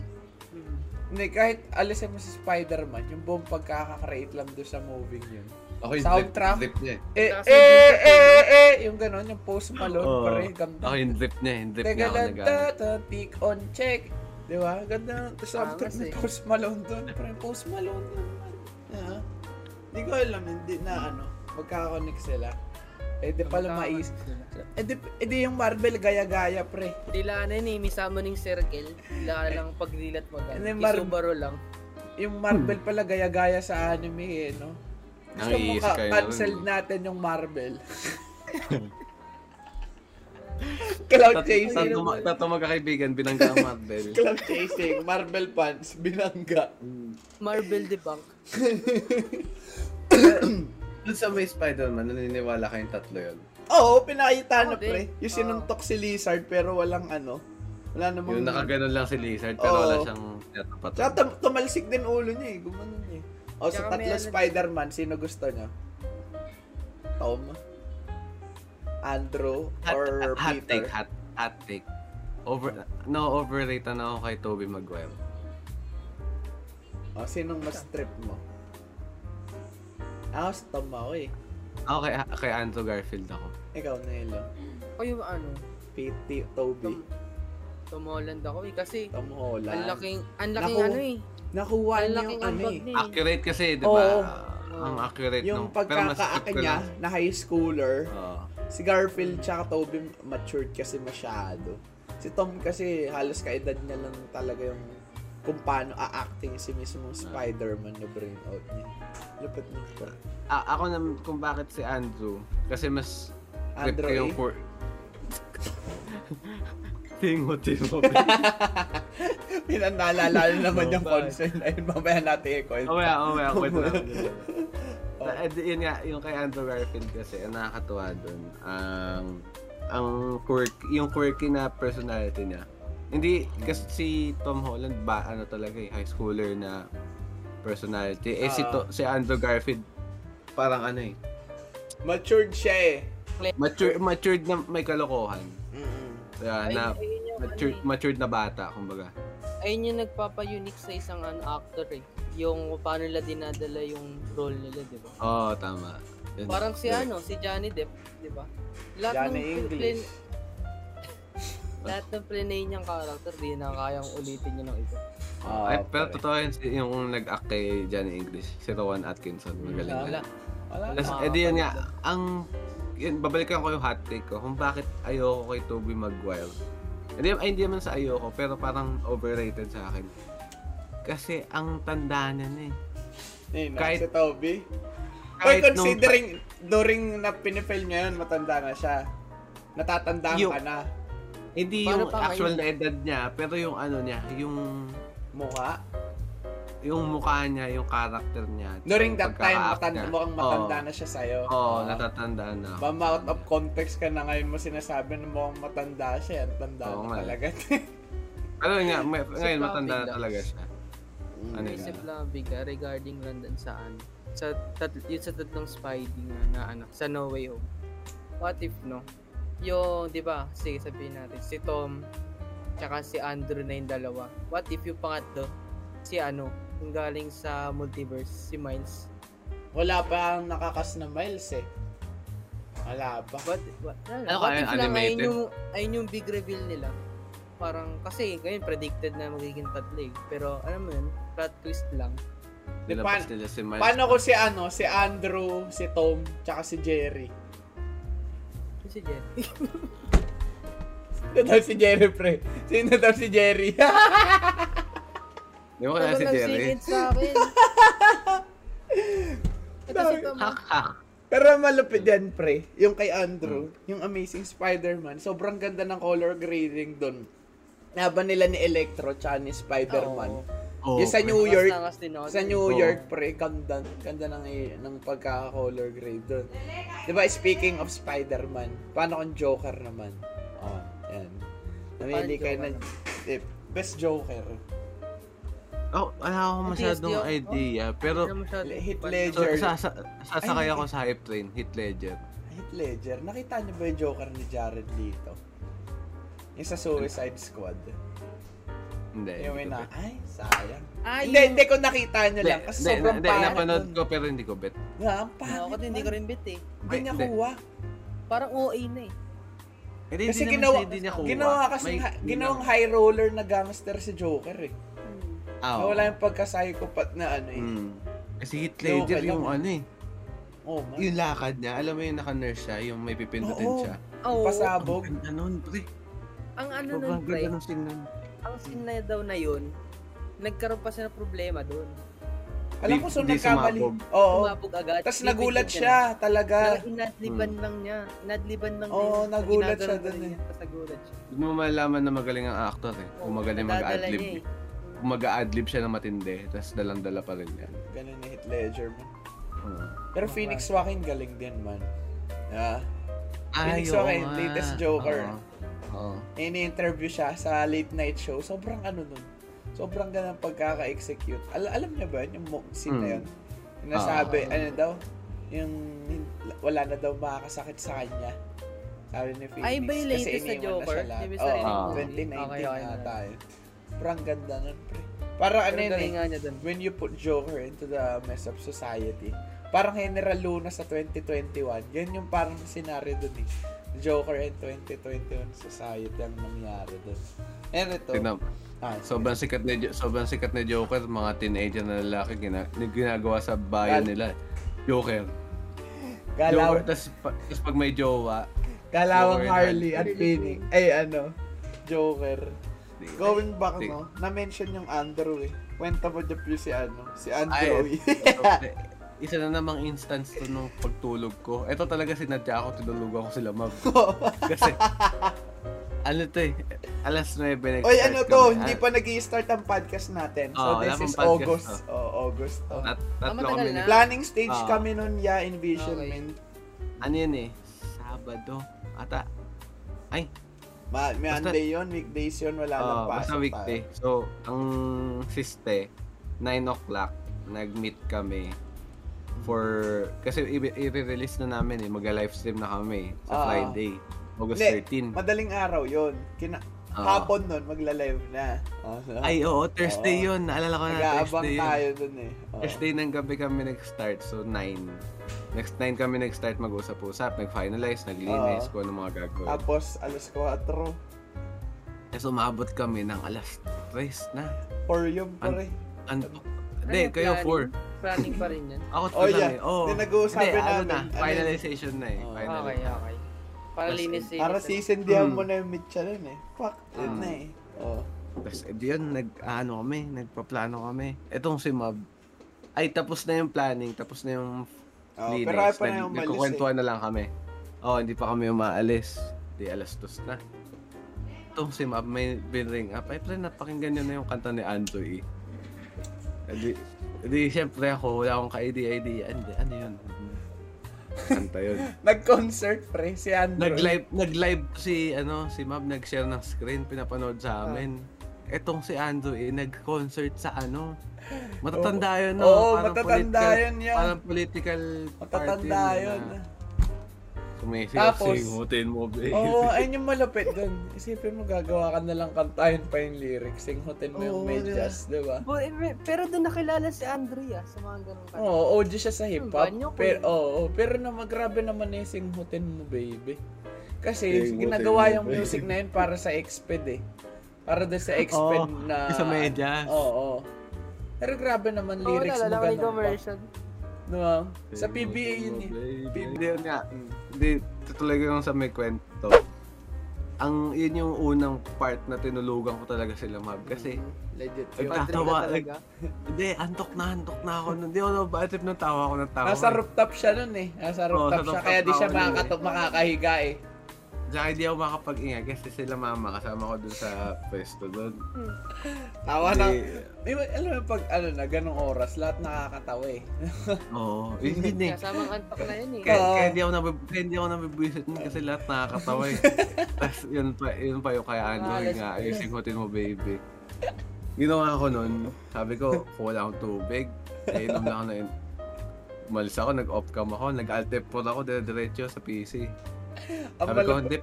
[SPEAKER 3] Hmm.
[SPEAKER 2] Hindi, kahit alisin mo si Spider-Man, yung buong pagkakakreate lang doon sa moving yun.
[SPEAKER 1] Ako yung
[SPEAKER 2] Soundtrack.
[SPEAKER 1] drip, drip niya eh.
[SPEAKER 2] Eh, eh, eh, eh, eh, yung gano'n, yung post Malone,
[SPEAKER 1] Oo.
[SPEAKER 2] pare, ganda.
[SPEAKER 1] Ako yung drip niya, yung drip
[SPEAKER 2] Teka
[SPEAKER 1] niya ako
[SPEAKER 2] lang,
[SPEAKER 1] nag
[SPEAKER 2] tick on check. Di ba? Ganda. Tapos
[SPEAKER 3] Ah, kasi-
[SPEAKER 2] may post Malone doon, pare, post Malone doon. Ah, Hindi ko alam, hindi na ano, magkakakonect sila. Eh, di pala mais. Eh, di, eh, di yung Marvel gaya-gaya, pre.
[SPEAKER 3] Dila na yun eh, may summoning circle. Dila na lang pagdilat mo
[SPEAKER 2] Ano Mar-
[SPEAKER 3] Kisubaro lang.
[SPEAKER 2] Yung Marvel pala gaya-gaya sa anime eh, no? Gusto mo ka,
[SPEAKER 1] kayo na
[SPEAKER 2] cancel natin yung Marvel. Cloud chasing.
[SPEAKER 1] Tato, tato magkakaibigan, binangga ang Marvel.
[SPEAKER 2] Cloud chasing. Marvel fans. Binangga.
[SPEAKER 3] Marvel debunk.
[SPEAKER 1] Doon sa may Spider-Man, naniniwala kayong tatlo yun.
[SPEAKER 2] Oo, pinakita na pre. Yung sinuntok si Lizard pero walang ano. Wala namang...
[SPEAKER 1] Yung nakaganon lang si Lizard, pero wala siyang tinatapat.
[SPEAKER 2] Tsaka tum- tumalsik din ulo niya eh. Gumanon eh. O sa
[SPEAKER 3] Tsaka may
[SPEAKER 2] tatlo
[SPEAKER 3] ano-
[SPEAKER 2] Spider-Man, sino gusto niya? Tom? Andrew?
[SPEAKER 1] Hot,
[SPEAKER 2] Or
[SPEAKER 1] hot
[SPEAKER 2] Peter?
[SPEAKER 1] take, hot, hot take. Over, no, overrated na ako kay Tobey Maguire.
[SPEAKER 2] O, sinong mas trip mo? Ako si Tom ako eh.
[SPEAKER 1] Ako kay, kay Andrew Garfield ako.
[SPEAKER 2] Ikaw, Nelo.
[SPEAKER 3] O yung ano,
[SPEAKER 2] Pete, Toby.
[SPEAKER 3] Tom, Tom Holland ako eh. Kasi,
[SPEAKER 2] Tom Holland.
[SPEAKER 3] ang laking, ang laking
[SPEAKER 2] Naku,
[SPEAKER 3] ano eh.
[SPEAKER 2] Nakuha
[SPEAKER 3] Ang
[SPEAKER 2] niya
[SPEAKER 3] laking
[SPEAKER 2] yung ano eh.
[SPEAKER 3] niya eh.
[SPEAKER 1] Accurate kasi, di ba?
[SPEAKER 3] Oo.
[SPEAKER 1] Ang accurate
[SPEAKER 2] Yung
[SPEAKER 1] nung... pero mas
[SPEAKER 2] pagkakaak
[SPEAKER 1] skip ko
[SPEAKER 2] niya na high schooler,
[SPEAKER 1] Oo.
[SPEAKER 2] si Garfield tsaka Toby matured kasi masyado. Si Tom kasi halos kaedad niya lang talaga yung kung paano a-acting si mismo Spider-Man na brain out niya. Lupit niya po.
[SPEAKER 1] A- ako na kung bakit si Andrew, kasi mas
[SPEAKER 2] Andrew
[SPEAKER 1] ko yung
[SPEAKER 2] eh?
[SPEAKER 1] for... Tingo, tingo.
[SPEAKER 2] Pinanalala naman yung concern na yun. Mamaya natin i-call.
[SPEAKER 1] Mamaya, mamaya, kwento namin. Eh, di- yun nga, yung kay Andrew Garfield kasi, ang nakakatuwa dun, ang ang quirk, yung quirky na personality niya. Hindi, kasi si Tom Holland, ba, ano talaga eh, high schooler na personality. Eh, si,
[SPEAKER 2] Ah.
[SPEAKER 1] to, si Andrew Garfield, parang ano eh,
[SPEAKER 2] Matured siya eh.
[SPEAKER 1] mature, matured na may kalokohan. Kaya,
[SPEAKER 3] Ayun,
[SPEAKER 1] na,
[SPEAKER 3] ayun yung,
[SPEAKER 1] matured,
[SPEAKER 3] ano,
[SPEAKER 1] matured na bata, kumbaga.
[SPEAKER 3] eh. ayun yung nagpapa-unique sa isang ano, actor eh. Yung paano nila dinadala yung role nila, di ba?
[SPEAKER 1] Oo, oh, tama. Yun.
[SPEAKER 3] Parang si ano, si Johnny Depp, di ba? Lahat
[SPEAKER 2] Johnny
[SPEAKER 3] ng
[SPEAKER 2] English.
[SPEAKER 3] plin- lahat ng plinay niyang character, di na kayang ulitin niya ng iba.
[SPEAKER 2] Ah,
[SPEAKER 1] Ay, pero totoo yun, yung nag-act kay Johnny English, si Rowan Atkinson, magaling
[SPEAKER 2] Wala.
[SPEAKER 1] na.
[SPEAKER 2] Wala.
[SPEAKER 1] Tapos,
[SPEAKER 3] Ah,
[SPEAKER 1] eh di yun nga, ang, yun, babalikan ko yung hot take ko, kung bakit ayoko kay Tobey Maguire. Hindi, ay, hindi naman sa ayoko, pero parang overrated sa akin. Kasi ang tanda niya na eh.
[SPEAKER 2] Ayun,
[SPEAKER 1] kahit-
[SPEAKER 2] si Toby. Oy,
[SPEAKER 1] Kahit nung-
[SPEAKER 2] considering during na pinifilm niya yun, matanda na siya. Natatandaan
[SPEAKER 1] Yung-
[SPEAKER 2] ka na.
[SPEAKER 1] Hindi
[SPEAKER 3] Paano
[SPEAKER 1] yung actual na edad niya, pero yung ano niya, yung
[SPEAKER 2] Mukha.
[SPEAKER 1] Yung mukha niya, yung character niya.
[SPEAKER 2] During that time, matanda,
[SPEAKER 1] niya.
[SPEAKER 2] mukhang matanda
[SPEAKER 1] Oo.
[SPEAKER 2] na siya sa'yo.
[SPEAKER 1] Oo,
[SPEAKER 2] Ah.
[SPEAKER 1] natatandaan na. ako.
[SPEAKER 2] Bam out of context ka na ngayon mo sinasabi na mukhang matanda siya. Ang tanda
[SPEAKER 1] Oo
[SPEAKER 2] na
[SPEAKER 1] eh.
[SPEAKER 2] talaga.
[SPEAKER 1] Yun nga, may, ngayon matanda na talaga siya. Ano yun?
[SPEAKER 3] Isip lang biga regarding lang dun sa ano, sa tat yun sa tatlong Spidey nga na ano, sa No Way Home. What if no? Yung, di ba, sige sabihin natin, si Tom, tsaka si Andrew na yung dalawa. What if yung pangatlo, si ano, yung galing sa multiverse, si Miles.
[SPEAKER 2] Wala pa ang nakakas na miles eh. Wala pa.
[SPEAKER 3] But, what, ano,
[SPEAKER 1] Ano
[SPEAKER 3] what
[SPEAKER 1] kaya,
[SPEAKER 3] lang ayun
[SPEAKER 1] animated?
[SPEAKER 3] yung, ayun yung big reveal nila? Parang, kasi ngayon predicted na magiging tatlo eh. Pero, alam mo yun, plot twist lang.
[SPEAKER 1] Nilabas
[SPEAKER 2] Pan-
[SPEAKER 1] nila si Miles.
[SPEAKER 2] Paano ko si ano, si Andrew, si Tom, tsaka si Jerry?
[SPEAKER 3] Si Jen.
[SPEAKER 2] Sino daw si Jerry, pre? Sino daw si Jerry?
[SPEAKER 1] Di ba kaya si Jerry?
[SPEAKER 3] nagsigit sa akin? Ito si Tom.
[SPEAKER 1] Hak, hak.
[SPEAKER 2] Pero malupit yan, pre. Yung kay Andrew, yung Amazing Spider-Man, sobrang ganda ng color grading doon. Laban nila ni Electro tsaka ni Spider-Man.
[SPEAKER 1] Oh,
[SPEAKER 2] yung sa. New York,
[SPEAKER 3] ako
[SPEAKER 2] sa. New
[SPEAKER 1] Oo.
[SPEAKER 2] York, pre, ganda, ganda ng, ng pagkaka-color grade doon. Di ba, speaking of Spider-Man, paano kung Joker naman? Oh, yan. Namili kayo ng eh, best Joker.
[SPEAKER 1] Oh, wala akong masyadong
[SPEAKER 3] yung-
[SPEAKER 1] idea. Pero,
[SPEAKER 3] Ano masyado?
[SPEAKER 2] Heath
[SPEAKER 1] so,
[SPEAKER 2] Ledger.
[SPEAKER 1] sa, sa, sasakay
[SPEAKER 2] Ay,
[SPEAKER 1] ako sa hype train, hit ledger.
[SPEAKER 2] Heath Ledger, nakita niyo ba yung Joker ni Jared Leto? Yung sa Suicide Squad.
[SPEAKER 1] Hindi.
[SPEAKER 2] Yung may
[SPEAKER 1] hindi
[SPEAKER 2] na, ay, sayang.
[SPEAKER 3] Ah,
[SPEAKER 2] Hindi,
[SPEAKER 3] yung-
[SPEAKER 2] hindi ko nakita niyo lang. Kasi
[SPEAKER 1] Hindi,
[SPEAKER 2] sobrang
[SPEAKER 1] hindi,
[SPEAKER 2] pangit
[SPEAKER 1] napanood ko pero hindi ko bet.
[SPEAKER 2] Nga, ang pangit
[SPEAKER 3] Ako hindi ko rin bet eh.
[SPEAKER 2] Hindi niya
[SPEAKER 1] Hindi.
[SPEAKER 2] kuha.
[SPEAKER 3] Parang OA na eh.
[SPEAKER 1] Hindi,
[SPEAKER 2] Kasi
[SPEAKER 1] hindi
[SPEAKER 2] ginawa,
[SPEAKER 1] hindi niya kuha.
[SPEAKER 2] ginawa kasi,
[SPEAKER 1] May- hindi
[SPEAKER 2] ginawang high roller na gangster si Joker eh.
[SPEAKER 1] Ah,
[SPEAKER 2] Na
[SPEAKER 1] oo.
[SPEAKER 2] wala yung pagka-psychopath na ano eh.
[SPEAKER 1] Mm. Kasi hit
[SPEAKER 2] Joker
[SPEAKER 1] ledger
[SPEAKER 2] lang.
[SPEAKER 1] yung ano eh.
[SPEAKER 2] Oh, man.
[SPEAKER 1] Yung lakad niya, alam mo yung naka-nurse siya, yung may pipindutin
[SPEAKER 2] Oo.
[SPEAKER 1] siya.
[SPEAKER 3] Oo.
[SPEAKER 2] Pasabog.
[SPEAKER 1] Ang ganda nun, pre.
[SPEAKER 3] Ang ano nun,
[SPEAKER 1] Sobrang
[SPEAKER 3] pre,
[SPEAKER 1] ganda ng scene nun.
[SPEAKER 3] ang scene na daw na yun, nagkaroon pa siya ng problema doon.
[SPEAKER 2] Alam ko, so
[SPEAKER 1] hindi
[SPEAKER 2] nagkamali.
[SPEAKER 1] sumabog.
[SPEAKER 2] Oo.
[SPEAKER 3] Sumabog agad.
[SPEAKER 2] Tapos nagulat siya,
[SPEAKER 3] na.
[SPEAKER 2] talaga.
[SPEAKER 3] Parang inadliban
[SPEAKER 1] Hmm.
[SPEAKER 3] lang niya. Inadliban lang
[SPEAKER 2] Oo,
[SPEAKER 3] niya.
[SPEAKER 2] nagulat siya
[SPEAKER 3] rin
[SPEAKER 2] eh.
[SPEAKER 3] Tapos nagulat siya.
[SPEAKER 1] Hindi mo malalaman na magaling ang actor eh. Kung magaling mag-adlib.
[SPEAKER 3] niya eh.
[SPEAKER 1] Kung mag-adlib siya ng matindi, tapos dalang-dala pa rin yan.
[SPEAKER 2] Ganun ni Heath Ledger man.
[SPEAKER 1] Oo.
[SPEAKER 2] Pero Phoenix Joaquin galing din man. Yeah. Phoenix
[SPEAKER 1] oo
[SPEAKER 2] Joaquin,
[SPEAKER 1] nga.
[SPEAKER 2] latest Joker.
[SPEAKER 1] Oo. Oo.
[SPEAKER 2] ini-interview siya sa late night show. Sobrang ano nun. Sobrang ganda ng pagkaka-execute. Al- alam niya ba yun? Yung mo- scene na
[SPEAKER 1] Hmm.
[SPEAKER 2] yun? Yung nasabi,
[SPEAKER 1] Ah.
[SPEAKER 2] ano daw? Yung wala na daw makakasakit sa kanya. Sabi ni Phoenix.
[SPEAKER 3] Ay, ba yung
[SPEAKER 2] kasi
[SPEAKER 3] latest na
[SPEAKER 2] iniwan
[SPEAKER 3] Joker? sarili
[SPEAKER 1] Ah.
[SPEAKER 3] movie?
[SPEAKER 2] 2019
[SPEAKER 3] Okay, okay
[SPEAKER 2] na
[SPEAKER 3] na.
[SPEAKER 2] tayo. Sobrang ganda nun, pre. Para ano yun eh,
[SPEAKER 3] niya doon.
[SPEAKER 2] when you put Joker into the mess of society, parang General Luna sa 2021, yan yung parang scenario dun eh. Joker in 2021 society ang nangyari dun. And ito,
[SPEAKER 1] Tignan,
[SPEAKER 2] ah,
[SPEAKER 1] sobrang sikat ni sobrang sikat ni Joker, mga teenager na lalaki gina, ginagawa sa bayan
[SPEAKER 2] Gal-
[SPEAKER 1] nila. Joker.
[SPEAKER 2] galaw,
[SPEAKER 1] Joker, tas, pa- tas pag may jowa,
[SPEAKER 2] galawang
[SPEAKER 1] Joker
[SPEAKER 2] Harley
[SPEAKER 1] and
[SPEAKER 2] at Phoenix. Ay, ano, Joker.
[SPEAKER 1] Di-
[SPEAKER 2] Going back,
[SPEAKER 1] Di-
[SPEAKER 2] no, na-mention yung Andrew eh. Kwenta mo dyan si ano, si Andrew
[SPEAKER 1] Ay,
[SPEAKER 2] eh.
[SPEAKER 1] isa na namang instance to nung pagtulog ko. Ito talaga sinadya ako, tinulog ako sila mag. Kasi, ano to eh, alas 9 nag
[SPEAKER 2] Oy, ano to, hindi pa nag start ang podcast natin. So,
[SPEAKER 1] wala
[SPEAKER 2] this is
[SPEAKER 1] podcast
[SPEAKER 2] August.
[SPEAKER 1] to.
[SPEAKER 2] Oh, August to.
[SPEAKER 1] Tat,
[SPEAKER 3] Ah,
[SPEAKER 1] tatlo
[SPEAKER 3] matagal
[SPEAKER 1] kami.
[SPEAKER 3] na.
[SPEAKER 1] ni-
[SPEAKER 2] Planning stage
[SPEAKER 1] Ah.
[SPEAKER 2] kami nun, yeah, envisionment.
[SPEAKER 1] Ano yun eh, Sabado. Ata, ay,
[SPEAKER 2] Ma- Monday yun, weekdays yun, wala nang
[SPEAKER 1] oh,
[SPEAKER 2] pasok
[SPEAKER 1] basta weekday. So, ang siste, 9 o'clock, nag-meet kami for, kasi i-release na namin eh, mag-livestream na kami sa
[SPEAKER 2] Ah.
[SPEAKER 1] Friday, August
[SPEAKER 2] Hindi,
[SPEAKER 1] 13.
[SPEAKER 2] Madaling araw yun. Kina-
[SPEAKER 1] Ah.
[SPEAKER 2] Hapon nun, magla-live na. Oh, so,
[SPEAKER 1] Ay, oo, Thursday
[SPEAKER 2] Oo.
[SPEAKER 1] yun. Naalala ko na Thursday yun.
[SPEAKER 2] tayo dun eh. Oh.
[SPEAKER 1] Thursday ng gabi kami nag-start, so 9. Next 9 kami nag-start mag-usap-usap, nag-finalize, naglinis,
[SPEAKER 2] Oo.
[SPEAKER 1] kung ano mga gagawin.
[SPEAKER 2] Tapos, alas 4.
[SPEAKER 1] Tapos umabot kami ng alas 3 na.
[SPEAKER 2] Or yung pare.
[SPEAKER 1] An-
[SPEAKER 3] Ano
[SPEAKER 1] Hindi, kayo
[SPEAKER 3] planning?
[SPEAKER 1] 4.
[SPEAKER 3] Planning pa rin yan.
[SPEAKER 1] Ako 2
[SPEAKER 2] Oh,
[SPEAKER 1] lang
[SPEAKER 2] yeah.
[SPEAKER 1] eh. Oo.
[SPEAKER 2] Hindi, nag-uusapan
[SPEAKER 1] Hindi, ano
[SPEAKER 2] namin.
[SPEAKER 1] na, finalization na eh. Final.
[SPEAKER 3] Okay, okay. Para
[SPEAKER 1] Tapos,
[SPEAKER 3] linis linis.
[SPEAKER 2] Para
[SPEAKER 3] na.
[SPEAKER 2] sisindihan
[SPEAKER 1] Hmm.
[SPEAKER 2] mo na yung Michelin eh. Fuck, yun
[SPEAKER 1] Hmm.
[SPEAKER 2] na eh. Oh.
[SPEAKER 1] Tapos edi yun, nag, ano kami, nagpaplano kami. Etong si Mab, ay tapos na yung planning, tapos na yung
[SPEAKER 2] Oh,
[SPEAKER 1] linis.
[SPEAKER 2] pero ayaw pa na yung umalis eh.
[SPEAKER 1] Na lang kami. Oh, hindi pa kami umaalis. Di alas dos na. Itong si Mab, may binring up. Ay, pre, napakinggan nyo na yung kanta ni Antoy. Edi, edi, syempre ako, wala akong ka-idea-idea. Ano yun? Kanta yun.
[SPEAKER 2] Nag-concert pre, si Andrew.
[SPEAKER 1] Nag-live, nag-live si, ano, si Mab, nag-share ng screen, pinapanood sa amin. Etong si Andrew, eh, nag-concert sa ano, matatanda yun, no?
[SPEAKER 2] Oo,
[SPEAKER 1] Parang
[SPEAKER 2] matatanda
[SPEAKER 1] political-
[SPEAKER 2] yun yan.
[SPEAKER 1] Parang political
[SPEAKER 2] Matatanda
[SPEAKER 1] party
[SPEAKER 2] yun.
[SPEAKER 1] na Tumisi
[SPEAKER 2] Tapos-
[SPEAKER 1] sing, hutin mo, baby.
[SPEAKER 2] Oo, ayun yung malupit dun. Isipin mo, gagawa ka na lang kantahin pa yung lyrics. Singhutin mo yung
[SPEAKER 1] Oo,
[SPEAKER 2] medyas, di ba?
[SPEAKER 3] Pero doon nakilala si Andrea sa mga ganun kanta.
[SPEAKER 2] Oo, OG siya sa hip-hop. Pero,
[SPEAKER 3] yun.
[SPEAKER 2] oo, pero naman, grabe naman eh, singhutin mo, baby. Kasi,
[SPEAKER 1] Singhutin
[SPEAKER 2] ginagawa
[SPEAKER 1] mo,
[SPEAKER 2] yung
[SPEAKER 1] baby.
[SPEAKER 2] music na yun para sa Exped eh. Para doon sa Exped
[SPEAKER 1] Oo,
[SPEAKER 2] na...
[SPEAKER 1] sa medyas.
[SPEAKER 2] Oo, oo. Pero grabe naman
[SPEAKER 3] Oo,
[SPEAKER 2] lyrics mo
[SPEAKER 3] nalala ko yung
[SPEAKER 2] ganun pa.
[SPEAKER 3] commercial.
[SPEAKER 2] No, sa PBA yun eh.
[SPEAKER 1] Hindi yun nga. Hindi, tutuloy ko lang sa may kwento. Ang, yun yung unang part na tinulugan ko talaga sila, Mab. Kasi,
[SPEAKER 2] Mm, Legit
[SPEAKER 1] Ay,
[SPEAKER 2] yun.
[SPEAKER 1] pa-
[SPEAKER 3] Padre
[SPEAKER 1] Tatawa,
[SPEAKER 3] ka talaga.
[SPEAKER 1] hindi, antok na, antok na ako. Hindi ako nabatip ng tawa ko ng tawa.
[SPEAKER 2] Nasa rooftop siya nun eh. Nasa rooftop
[SPEAKER 1] sa
[SPEAKER 2] siya.
[SPEAKER 1] rooftop
[SPEAKER 2] Kaya di siya
[SPEAKER 1] ako nun eh.
[SPEAKER 2] makakatok, makakahiga eh.
[SPEAKER 1] Tsaka hindi ako makapag-ingay kasi sila mama kasama ko dun sa pwesto dun.
[SPEAKER 2] Tawa na. Di ba, alam mo pag ano na, ganong oras, lahat nakakatawa eh.
[SPEAKER 1] Oo. Eh, Hindi.
[SPEAKER 3] Kasamang antok na yun eh.
[SPEAKER 1] Kaya, kaya hindi ako nabib kaya hindi ako nabibwisit nun kasi lahat nakakatawa eh. Tapos yun pa, yun pa yung kaya ano
[SPEAKER 3] Ah,
[SPEAKER 1] yun nga, ayusin hotin mo baby. Ginawa ko nun, sabi ko, kuha akong tubig. Eh, inom na ako na yun. Umalis ako, nag-off cam ako, nag-alt F4 ako, dire-diretso sa PC.
[SPEAKER 2] Ang
[SPEAKER 1] Sabi ko, hindi,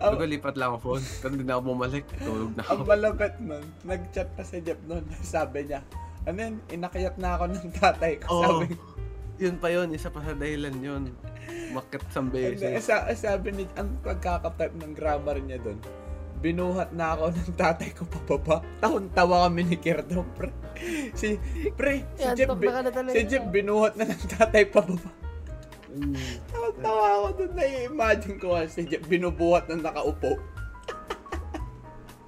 [SPEAKER 1] sabi ko, lipat lang ang phone. Pero hindi na ako bumalik, tulog na
[SPEAKER 2] ang
[SPEAKER 1] ako.
[SPEAKER 2] malapit nun, nag-chat pa si Jeff nun. Sabi niya, ano yun, inakayat na ako ng tatay ko.
[SPEAKER 1] Oo.
[SPEAKER 2] Sabi,
[SPEAKER 1] Yun pa yun, isa pa sa dahilan yun. Makit sa beses.
[SPEAKER 2] sa, sabi ni, ang pagkakatype ng grammar niya doon, binuhat na ako ng tatay ko pababa. Taon-tawa kami ni Kirdom, pre. Si, pre, si Jeff,
[SPEAKER 3] na na
[SPEAKER 2] si Jeff binuhat na ng tatay pababa.
[SPEAKER 1] Mm.
[SPEAKER 2] Tawa ako doon, na-imagine ko nga si Jeff binubuhat na nakaupo.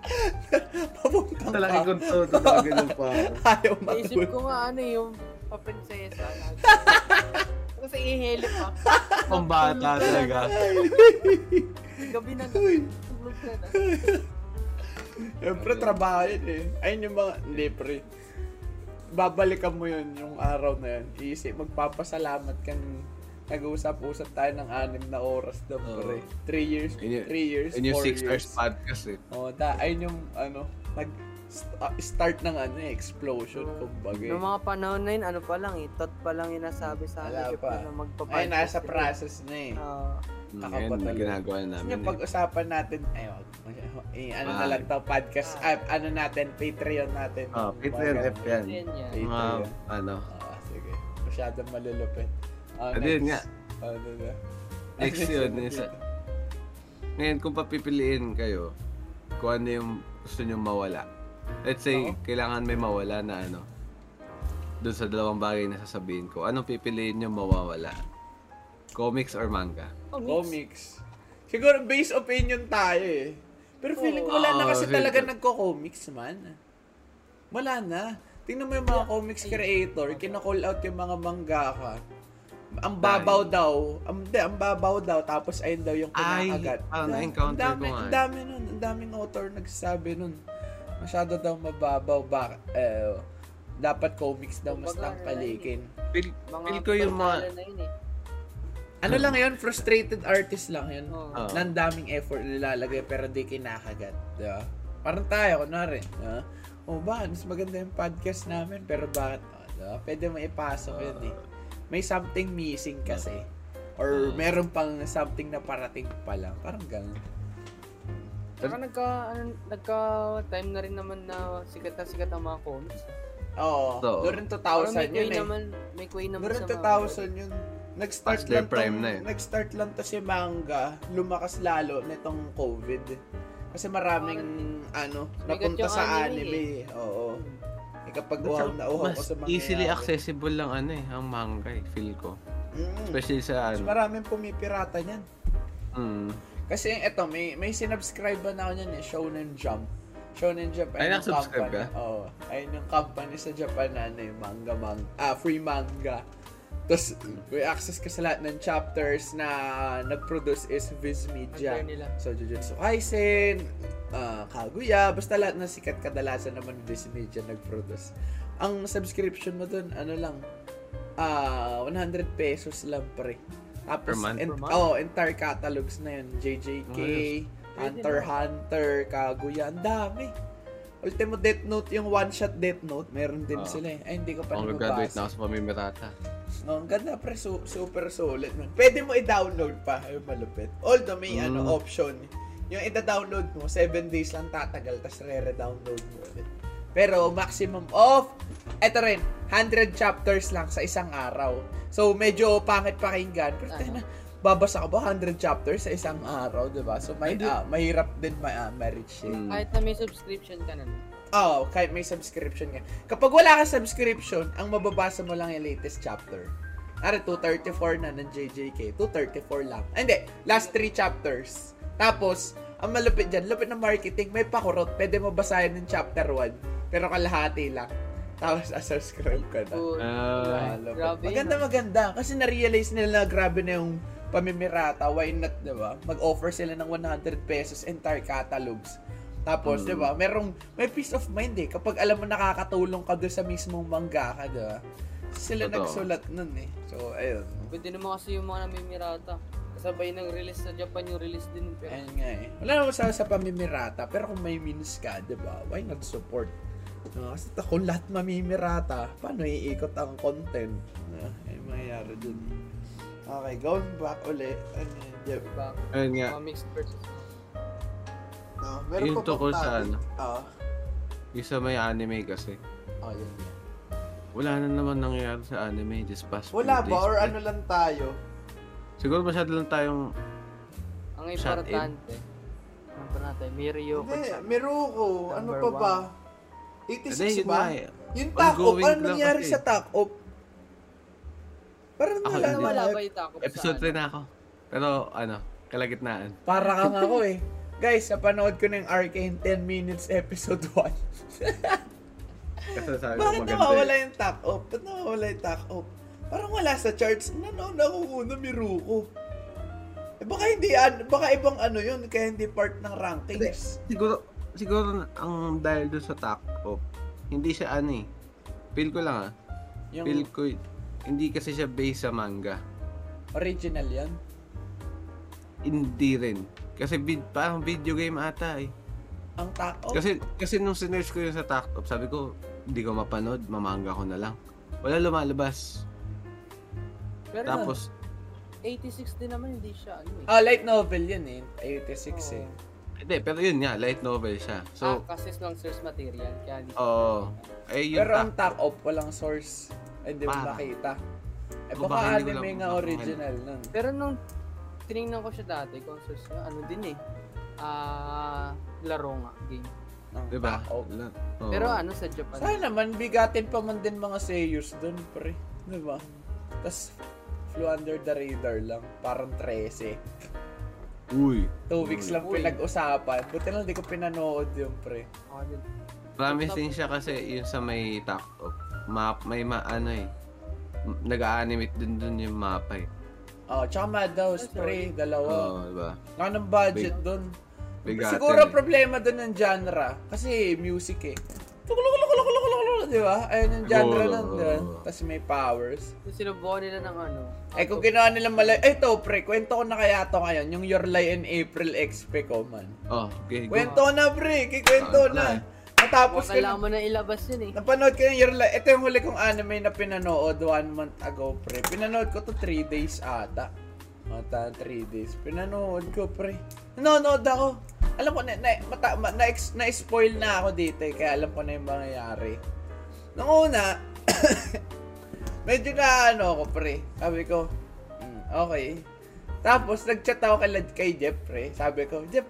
[SPEAKER 2] Papuntang
[SPEAKER 1] Talaki
[SPEAKER 2] ka.
[SPEAKER 1] ko to, talaga ganun pa.
[SPEAKER 2] Ayaw
[SPEAKER 3] Naisip
[SPEAKER 2] matulog.
[SPEAKER 3] ko nga ano yung paprinsesa. Kasi ihili pa.
[SPEAKER 1] Pambata talaga.
[SPEAKER 3] Gabi na tulog ka na.
[SPEAKER 2] Siyempre, trabaho yun eh. Ayun yung mga, hindi pre. Babalikan mo yun yung araw na yun. Iisip, magpapasalamat ka ng nag-uusap-usap tayo ng anim na oras daw
[SPEAKER 1] Oo.
[SPEAKER 2] pre. Three years,
[SPEAKER 1] yung-
[SPEAKER 2] three years,
[SPEAKER 1] yung
[SPEAKER 2] four
[SPEAKER 1] 6 hours
[SPEAKER 2] years.
[SPEAKER 1] podcast eh.
[SPEAKER 2] Oh, da, ayun yung, ano, nag st- start ng ano eh, explosion,
[SPEAKER 3] Oo.
[SPEAKER 2] kumbaga. eh.
[SPEAKER 3] Noong mga panahon na yun, ano pa lang eh, thought pa lang yung nasabi sa
[SPEAKER 2] Wala
[SPEAKER 3] akin.
[SPEAKER 2] pa.
[SPEAKER 3] Na
[SPEAKER 2] Ay, nasa process na eh.
[SPEAKER 3] Ah,
[SPEAKER 1] Ngayon,
[SPEAKER 2] Kakapatalo.
[SPEAKER 1] ginagawa na
[SPEAKER 2] Yung
[SPEAKER 1] namin eh.
[SPEAKER 2] pag-usapan natin, ay, wag, eh, ano na
[SPEAKER 1] Ah.
[SPEAKER 2] lang to, podcast, ah, ano natin, Patreon natin.
[SPEAKER 1] Ah, Patreon F yan.
[SPEAKER 3] yun yan.
[SPEAKER 2] Patreon.
[SPEAKER 1] Ano,
[SPEAKER 2] Ah, sige. Masyadong malulupit. Ah,
[SPEAKER 1] Ano yun nga.
[SPEAKER 2] Ano na?
[SPEAKER 1] next yun, isa. Ngayon, kung papipiliin kayo, kung ano yung gusto nyo mawala. Let's say,
[SPEAKER 2] Oo.
[SPEAKER 1] kailangan may mawala na ano, doon sa dalawang bagay na sasabihin ko, anong pipiliin nyo mawawala? Comics or manga?
[SPEAKER 2] Comics. Siguro based opinion tayo eh. Pero feeling ko wala na
[SPEAKER 1] Oo,
[SPEAKER 2] kasi
[SPEAKER 1] sige.
[SPEAKER 2] talaga nagko-comics man. Wala na. Tingnan mo yung mga comics creator, kina-call out yung mga mangaka. Ang babaw daw, ang, ang babaw daw, tapos ayun daw yung
[SPEAKER 1] Ay,
[SPEAKER 2] kinakagat.
[SPEAKER 1] parang
[SPEAKER 2] Ang
[SPEAKER 1] na-encounter
[SPEAKER 2] dami,
[SPEAKER 1] ko nga
[SPEAKER 2] Ang
[SPEAKER 1] eh.
[SPEAKER 2] dami nun, ang daming author nagsasabi nun. Masyado daw mababaw, bak, eh, dapat comics daw mas tangkalikin.
[SPEAKER 1] Feel, feel ko yung mga...
[SPEAKER 3] yun eh.
[SPEAKER 2] Ano lang yun, frustrated artist lang yun.
[SPEAKER 3] Oo.
[SPEAKER 2] Nang daming effort nilalagay pero di kinakagat. Diba? Parang tayo, kunwari. Diba? O ba, mas maganda yung podcast namin pero bakit? Oh, diba? Pwede mo ipasok yun eh. May something missing kasi. Or
[SPEAKER 1] Oo.
[SPEAKER 2] meron pang something na parating pa lang. Parang ganun.
[SPEAKER 3] Saka nagka, ano, nagka time na rin naman na sikat na sikat ang mga comics.
[SPEAKER 2] Oo. During
[SPEAKER 3] Parang
[SPEAKER 2] 2000
[SPEAKER 3] may
[SPEAKER 2] yun eh.
[SPEAKER 3] naman, may quay naman
[SPEAKER 2] During
[SPEAKER 3] sa mga
[SPEAKER 2] 2000 yun. Nag-start lang
[SPEAKER 1] prime
[SPEAKER 2] tong,
[SPEAKER 1] na eh.
[SPEAKER 2] nag-start lang to si manga, lumakas lalo nitong COVID. Kasi maraming ano, napunta sa
[SPEAKER 3] anime
[SPEAKER 2] anime. Oo. Eh, kapag uhaw na uhaw
[SPEAKER 1] mas
[SPEAKER 2] ko sa mga
[SPEAKER 1] easily accessible lang ano eh, ang manga eh, feel ko.
[SPEAKER 2] Mm.
[SPEAKER 1] Especially sa
[SPEAKER 2] Mas
[SPEAKER 1] ano.
[SPEAKER 2] maraming pumipirata niyan.
[SPEAKER 1] Mm.
[SPEAKER 2] Kasi eto, may may sinubscribe na ako niyan eh, Shonen Jump. Shonen Jump
[SPEAKER 1] Ay,
[SPEAKER 2] company.
[SPEAKER 1] ka?
[SPEAKER 2] Oo. ayun yung company sa Japan na ano, yung manga, manga, ah, free manga. Tapos, may access ka sa lahat ng chapters na nag-produce is Viz Media. So, Jujutsu Kaisen, ah, Kaguya, basta lahat ng sikat kadalasan naman Viz Media nag-produce. Ang subscription mo dun, ano lang, ah 100 pesos lang pre. Tapos,
[SPEAKER 1] Per month?
[SPEAKER 2] en-
[SPEAKER 3] Per month?
[SPEAKER 2] oh, entire catalogs na yun. JJK,
[SPEAKER 1] Ayos.
[SPEAKER 2] Hunter Hunter, Kaguya, ang dami. Ultimo Death Note, yung one-shot Death Note, meron din
[SPEAKER 1] Oo.
[SPEAKER 2] sila eh. Ay, hindi ko pa
[SPEAKER 1] graduate
[SPEAKER 2] nababasa.
[SPEAKER 1] na ako sa pamimirata.
[SPEAKER 2] No, ang ganda pre, su- super solid. man. Pwede mo i-download pa, ay malupit. Although may
[SPEAKER 1] Mm.
[SPEAKER 2] ano option, yung i-download mo, 7 days lang tatagal, tapos re-download mo ulit. Pero maximum of, eto rin, 100 chapters lang sa isang araw. So medyo pangit pakinggan, pero
[SPEAKER 3] Ano?
[SPEAKER 2] Babasa ka ba 100 chapters sa isang araw, di ba? So may, ah, mahirap din ma- ah, ma-reach eh.
[SPEAKER 1] Mm.
[SPEAKER 3] Kahit na may subscription ka na.
[SPEAKER 2] Oo, kahit may subscription nga. Kapag wala ka subscription, ang mababasa mo lang yung latest chapter. Ari, 234 na ng JJK. 234 lang. Ah, hindi, last 3 chapters. Tapos, ang malupit dyan, lupit na marketing, may pakurot. Pwede mo basahin ng chapter 1, pero kalahati lang. Tapos, subscribe ka na.
[SPEAKER 3] Cool.
[SPEAKER 1] Ah,
[SPEAKER 2] maganda, maganda. Kasi na-realize nila na grabe na yung pamimirata. Why not, di ba? Mag-offer sila ng 100 pesos entire catalogs. Tapos,
[SPEAKER 1] Mm.
[SPEAKER 2] di ba, merong, may peace of mind eh. Kapag alam mo nakakatulong ka doon sa mismong manga ka, di ba? Sila
[SPEAKER 1] Totoo.
[SPEAKER 2] nagsulat nun eh. So, ayun.
[SPEAKER 3] Pwede naman kasi yung mga namimirata. Kasabay ng release sa Japan yung release din. Pero
[SPEAKER 2] Ayun nga eh. Wala naman sa, sa pamimirata, pero kung may means ka, di ba, why not support? No, kasi kung lahat mamimirata, paano iikot ang content? Uh, ay mangyayari dun. Okay, going back ulit. Ano yun, Jeff?
[SPEAKER 3] diba?
[SPEAKER 1] Ayun nga.
[SPEAKER 3] Mga mixed versus
[SPEAKER 2] No,
[SPEAKER 1] Yung
[SPEAKER 2] pa
[SPEAKER 1] tungkol sa ano?
[SPEAKER 2] Oo.
[SPEAKER 1] Yung sa may anime kasi.
[SPEAKER 2] Oh, yun.
[SPEAKER 1] Wala na naman nangyayari sa anime this past few
[SPEAKER 2] Wala ba?
[SPEAKER 1] days,
[SPEAKER 2] Or ano lang tayo?
[SPEAKER 1] Siguro masyado lang tayong
[SPEAKER 3] Ang importante, ano pa natin, Mirio
[SPEAKER 2] Hindi. Miruko. Ano pa
[SPEAKER 3] one.
[SPEAKER 2] ba?
[SPEAKER 1] Hindi,
[SPEAKER 2] 86
[SPEAKER 1] yun
[SPEAKER 2] ba?
[SPEAKER 1] eh.
[SPEAKER 2] Yung
[SPEAKER 1] Ongoing
[SPEAKER 2] ano nangyari sa Takop? Parang
[SPEAKER 1] Ako,
[SPEAKER 2] wala
[SPEAKER 1] hindi.
[SPEAKER 3] Wala
[SPEAKER 2] na.
[SPEAKER 3] ba yung takop
[SPEAKER 1] Episode
[SPEAKER 3] sa
[SPEAKER 1] 3 na ako. Pero ano, kalagitnaan.
[SPEAKER 2] Para kang ako eh. Guys, napanood ko na yung Arcane 10 minutes episode 1.
[SPEAKER 1] Kasi sabi ko
[SPEAKER 2] Bakit
[SPEAKER 1] maganda.
[SPEAKER 2] nawawala
[SPEAKER 1] eh.
[SPEAKER 2] yung Takop? Ba't nawawala yung Takop? Parang wala sa charts. Nanood ako muna, Miruko. Eh baka hindi, an- baka ibang ano yun, kaya hindi part ng rankings.
[SPEAKER 1] Siguro, siguro ang dahil doon sa Tac Op, hindi siya ano eh. Feel ko lang ah.
[SPEAKER 2] Yung
[SPEAKER 1] Feel ko, hindi kasi siya based sa manga.
[SPEAKER 2] original yan.
[SPEAKER 1] Hindi rin. Kasi vid, parang video game ata eh.
[SPEAKER 2] Ang Takop.
[SPEAKER 1] Kasi kasi nung sinerge ko yun sa Taktop, sabi ko, hindi ko mapanood, mamanga ko na lang. Wala lumalabas.
[SPEAKER 3] Pero
[SPEAKER 1] Tapos,
[SPEAKER 3] 86 din naman, hindi siya ano eh.
[SPEAKER 2] Ah, light novel yun eh. 86 eh.
[SPEAKER 1] hindi, pero yun nga, light novel siya.
[SPEAKER 3] So, ah, kasi lang source material. Kaya hindi
[SPEAKER 1] oo. eh, yun
[SPEAKER 2] Pero ang
[SPEAKER 1] Tak-
[SPEAKER 2] Takop, walang source. Ay, hindi mo
[SPEAKER 1] Parang.
[SPEAKER 2] makita. Eh, baka
[SPEAKER 1] baka hindi ko
[SPEAKER 2] anime
[SPEAKER 1] lang-
[SPEAKER 2] nga original nun.
[SPEAKER 3] Pero nung tinignan ko siya dati, kung source niya, ano din eh. Ah, laro nga, game.
[SPEAKER 2] Ng
[SPEAKER 1] Diba?
[SPEAKER 2] Takop.
[SPEAKER 1] Wala- oo.
[SPEAKER 3] Pero ano sa Japan?
[SPEAKER 2] Sana naman, bigatin pa man din mga seiyus dun, pre. Diba? Tapos, flew under the radar lang. Parang 13.
[SPEAKER 1] Uy.
[SPEAKER 2] Two weeks lang
[SPEAKER 3] Uy.
[SPEAKER 2] pinag-usapan. Buti lang di ko pinanood yun, pre.
[SPEAKER 3] Ako din.
[SPEAKER 1] Promising siya kasi yun sa may Taktop. Map, may ma, ano eh. Nag-animate din dun yung mapa eh.
[SPEAKER 2] Oh, tsaka Madhouse, pre.
[SPEAKER 1] Oo,
[SPEAKER 2] Dalawa.
[SPEAKER 1] diba?
[SPEAKER 2] Nga ng budget dun.
[SPEAKER 1] Bigatin
[SPEAKER 2] Siguro
[SPEAKER 1] eh.
[SPEAKER 2] problema dun ng genre. Kasi music eh. Di ba? Ayun yung genre
[SPEAKER 1] Oo.
[SPEAKER 2] nun, di ba? Tapos may powers.
[SPEAKER 3] Sinubukan nila ng ano.
[SPEAKER 2] Eh kung ginawa nila mali... Eh, ito, pre, kwento ko na kaya to ngayon. Yung Your Lie in April XP ko, man.
[SPEAKER 1] Oh, okay, go.
[SPEAKER 2] Kwento na, pre. Kikwento
[SPEAKER 1] Ah,
[SPEAKER 2] na. Natapos ko
[SPEAKER 3] Kailangan mo na ilabas yun eh.
[SPEAKER 2] Napanood ko yung Your Lie. Ito yung huli kong anime na pinanood one month ago, pre. Pinanood ko to 3 days ata. Ata, 3 days. Pinanood ko, pre. Nanonood ako. Alam ko, na, na, mata, ma, na, na, spoil na ako dito eh, kaya alam ko na yung mangyayari. Nung una, medyo na ano ako, pre. Sabi ko, "Hmm, okay. Tapos, nag-chat ako kay, kay Jeff, pre. Sabi ko, Jeff,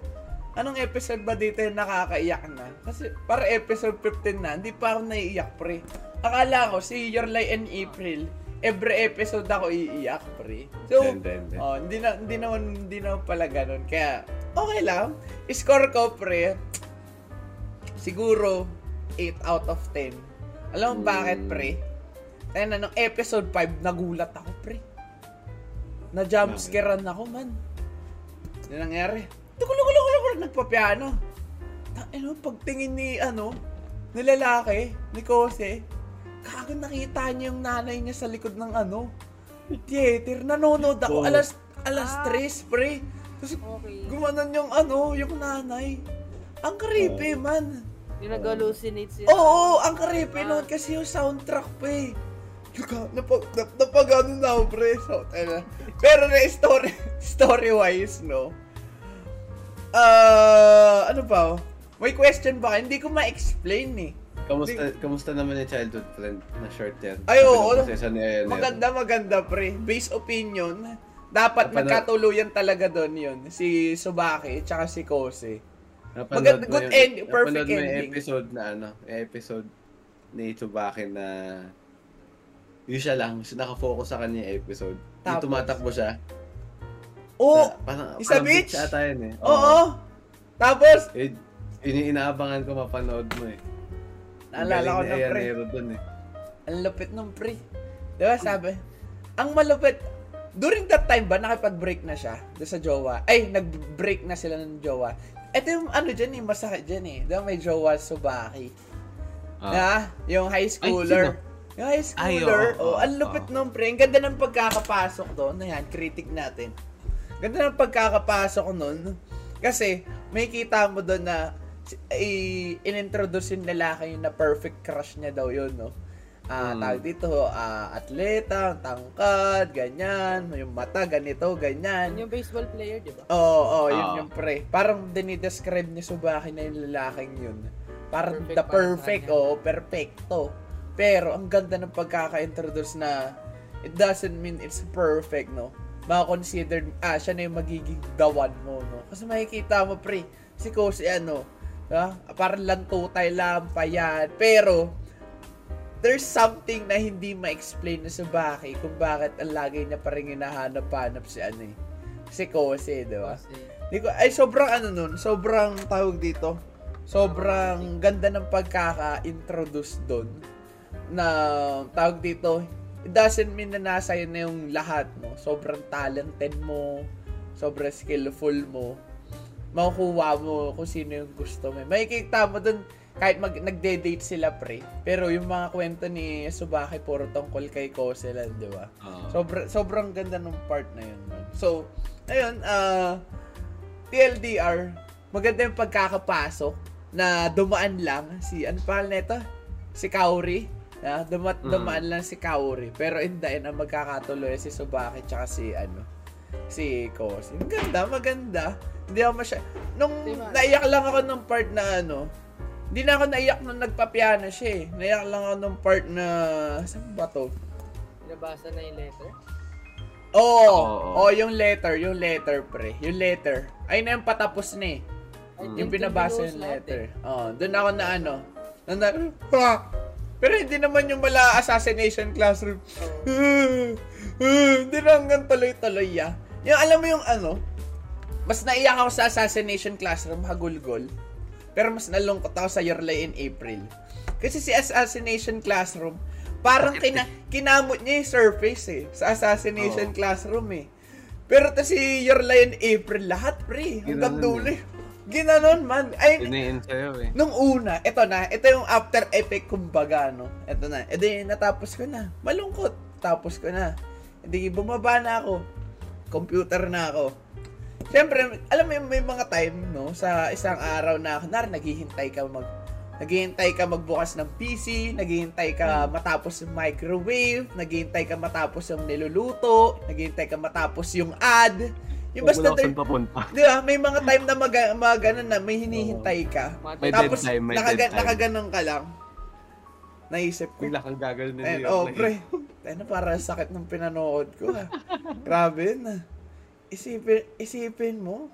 [SPEAKER 2] anong episode ba dito yung nakakaiyak na? Kasi, para episode 15 na, hindi pa ako naiiyak, pre. Akala ko, si Your Lie in April, every episode ako iiyak, pre. So,
[SPEAKER 1] Hindi, hindi.
[SPEAKER 2] oh, hindi na, hindi naman, hindi naman pala ganun. Kaya, okay lang. Score ko, pre, siguro, 8 out of 10. Alam mo bakit, pre? Kaya na, nung episode 5, nagulat ako, pre. Na jumpscarean ako, man. Ano nangyari? Tukulukulukulukul, nagpapiano. Ano, pagtingin ni, ano, ni lalaki, ni Kose, kago nakita niya yung nanay niya sa likod ng, ano, theater. Nanonood ako,
[SPEAKER 1] Oh.
[SPEAKER 2] alas, alas
[SPEAKER 3] Ah.
[SPEAKER 2] 3, pre. Tapos,
[SPEAKER 3] Okay.
[SPEAKER 2] yung, ano, yung nanay. Ang creepy, man.
[SPEAKER 3] Yung nag-hallucinate sila.
[SPEAKER 2] Oo, ang creepy
[SPEAKER 3] Ah.
[SPEAKER 2] kasi yung soundtrack pa eh. napag, nap, napagano na ako, pre. So. Pero na story, story-wise, no? Ah, ano pa? oh? May question ba? Hindi ko ma-explain eh.
[SPEAKER 1] Kamusta, kamusta naman yung childhood friend na short yan?
[SPEAKER 2] Ay, oo. Maganda, maganda, pre. Base opinion, dapat
[SPEAKER 1] Napanood-
[SPEAKER 2] magkatuluyan talaga doon yun. Si Subaki, tsaka si Kose. Maganda- good
[SPEAKER 1] yung-
[SPEAKER 2] end, perfect
[SPEAKER 1] napanood mo yung
[SPEAKER 2] ending.
[SPEAKER 1] episode na ano, yung episode ni Tsubaki na yun siya lang, siya nakafocus sa kanya yung episode. Yung
[SPEAKER 2] Tapos?
[SPEAKER 1] tumatakbo siya.
[SPEAKER 2] Oo!
[SPEAKER 1] parang,
[SPEAKER 2] isa
[SPEAKER 1] parang
[SPEAKER 2] beach?
[SPEAKER 1] ata yun eh.
[SPEAKER 2] Oo! Tapos,
[SPEAKER 1] Yun, yun yung inaabangan ko mapanood mo eh.
[SPEAKER 2] Naalala ko na, pre.
[SPEAKER 1] Dun eh.
[SPEAKER 2] ang lupit nung pre. Di ba sabi? Ang malupit, during that time ba, nakipag-break na siya doon sa jowa? Ay, nag-break na sila ng jowa. Ito yung ano dyan eh, masakit dyan eh. Di ba may jowa Subaki?
[SPEAKER 1] Ah.
[SPEAKER 2] Na, yung high schooler. yung high schooler.
[SPEAKER 1] Ay, oo,
[SPEAKER 2] oh, ang lupit
[SPEAKER 1] oo.
[SPEAKER 2] nung pre. Ang ganda ng pagkakapasok doon. Ayan, critic natin. Ganda ng pagkakapasok nun. Kasi, may kita mo doon na i- inintroduce yung lalaki yun na perfect crush niya daw yun, no? Ah,
[SPEAKER 1] Mm.
[SPEAKER 2] tawag dito, ah, atleta, tangkad, ganyan, yung mata, ganito, ganyan.
[SPEAKER 3] Yung baseball player, di ba?
[SPEAKER 2] Oo, oh, yun
[SPEAKER 1] Ah.
[SPEAKER 2] yung pre. Parang dinidescribe ni Subaki na yung lalaking yun. Parang
[SPEAKER 3] Perfect
[SPEAKER 2] the perfect,
[SPEAKER 3] kanya.
[SPEAKER 2] oh, perfecto. Pero ang ganda ng pagkaka-introduce na it doesn't mean it's perfect, no? Maka-considered, ah, siya na yung magiging gawan mo, no? Kasi makikita mo, pre, si Kosi, ano, ha? parang lantutay lang pa yan. Pero, there's something na hindi ma-explain na sa Baki kung bakit ang lagi niya pa rin hinahanap-hanap si ano eh. Si Kose, di ba? Di ko, ay, sobrang ano nun, sobrang tawag dito, sobrang ganda ng pagkaka-introduce doon na tawag dito, it doesn't mean na nasa yun na yung lahat, no? Sobrang talented mo, sobrang skillful mo, makukuha mo kung sino yung gusto mo. Makikita mo doon, kahit mag, nagde-date sila pre, pero yung mga kwento ni Subaki puro tungkol kay Kose lang, di ba?
[SPEAKER 1] Ah.
[SPEAKER 2] Sobra, sobrang ganda ng part na yun. man. So, ayun, ah, TLDR, maganda yung pagkakapasok na dumaan lang si, ano pa nito? Si Kaori. Yeah, duma-
[SPEAKER 1] Mm.
[SPEAKER 2] dumaan lang si Kaori. Pero in the end, ang magkakatuloy si Subaki tsaka si, ano, si Kosi. Maganda, maganda. Hindi ako masya... Nung
[SPEAKER 3] Diba?
[SPEAKER 2] naiyak lang ako ng part na ano, hindi na ako naiyak nung nagpapiano siya eh. Naiyak lang ako nung part na... Saan ba to?
[SPEAKER 3] nabasa na yung letter.
[SPEAKER 2] Oo.
[SPEAKER 1] Oo.
[SPEAKER 2] Oh, yung letter, yung letter, pre. Yung letter. Ay na yung patapos na eh.
[SPEAKER 1] Mm.
[SPEAKER 2] Yung binabasa yung letter.
[SPEAKER 3] eh.
[SPEAKER 2] Oh, doon ako na ano. Na, na, "Ah!" Pero hindi naman yung mala assassination classroom. hindi na hanggang tuloy-tuloy ya. Yung alam mo yung ano, mas naiyak ako sa assassination classroom, hagulgol. Pero mas nalungkot ako sa Your Lie in April. Kasi si assassination classroom, parang kina, kinamot niya yung surface eh. Sa assassination
[SPEAKER 1] Oo.
[SPEAKER 2] classroom eh. Pero to si Your Lie in April, lahat pre. Hanggang
[SPEAKER 1] Ginanon
[SPEAKER 2] dulo eh. Ginanon man. Ay,
[SPEAKER 1] Iniin sa'yo eh.
[SPEAKER 2] Nung una, ito na, ito yung after effect kumbaga, no? Ito na. E di, natapos ko na. Malungkot. Tapos ko na. E di, bumaba na ako. Computer na ako. Siyempre, alam mo yung may mga time, no? Sa isang araw na, kunwari, naghihintay ka mag Naghihintay ka magbukas ng PC, naghihintay ka matapos yung microwave, naghihintay ka matapos yung niluluto, naghihintay ka matapos yung ad. Yung basta
[SPEAKER 1] saan papunta.
[SPEAKER 2] Di ba? May mga time na mag, mag ano na, may hinihintay ka.
[SPEAKER 1] May
[SPEAKER 2] Tapos,
[SPEAKER 1] dead time, may
[SPEAKER 2] nakaga,
[SPEAKER 1] dead time.
[SPEAKER 2] nakaganon ka lang. Naisip ko.
[SPEAKER 1] Bigla kang gagawin na
[SPEAKER 2] Eh,
[SPEAKER 1] New York
[SPEAKER 2] oh,
[SPEAKER 1] na
[SPEAKER 2] pre. Ano, para sakit ng pinanood ko, ha. Grabe na. Isipin, isipin mo.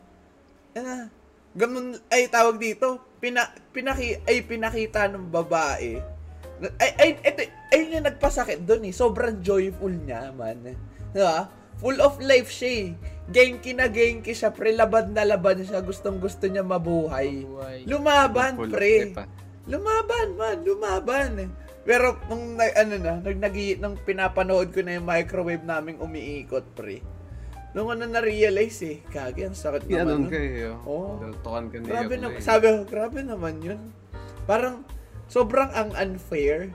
[SPEAKER 2] Ano, ganun, ay, tawag dito, pina, pinaki, ay, pinakita ng babae. Na- Ay, ay, ito, ayun yung nagpasakit doon eh. Sobrang joyful niya, man. Diba? Full of life siya eh. Genki na genki siya, pre. Laban na laban siya. Gustong gusto niya mabuhay.
[SPEAKER 3] Buhay.
[SPEAKER 2] Lumaban,
[SPEAKER 1] Full
[SPEAKER 2] pre. Lumaban, man. Lumaban. Pero, nung, ano na, nag, nag, nung pinapanood ko na yung microwave naming umiikot, pre. Nung ano na-realize eh, kagi, ang sakit naman.
[SPEAKER 1] Ginanon
[SPEAKER 2] nun.
[SPEAKER 1] ka eh.
[SPEAKER 2] Oo.
[SPEAKER 1] Oh. Ka ni
[SPEAKER 2] Grabe
[SPEAKER 1] York
[SPEAKER 2] na,
[SPEAKER 1] eh.
[SPEAKER 2] sabi ko, grabe naman yun. Parang, sobrang ang unfair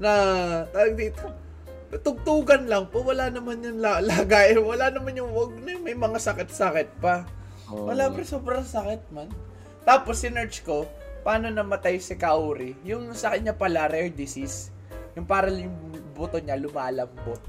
[SPEAKER 2] na, tawag dito, tugtugan lang po, wala naman yung la- lagay, wala naman yung, wag na yung may mga sakit-sakit pa.
[SPEAKER 1] Oo.
[SPEAKER 2] Wala pa, sobrang sakit man. Tapos, sinerch ko, paano namatay si Kaori? Yung sa kanya pala, rare disease. Yung parang yung buto niya lumalambot.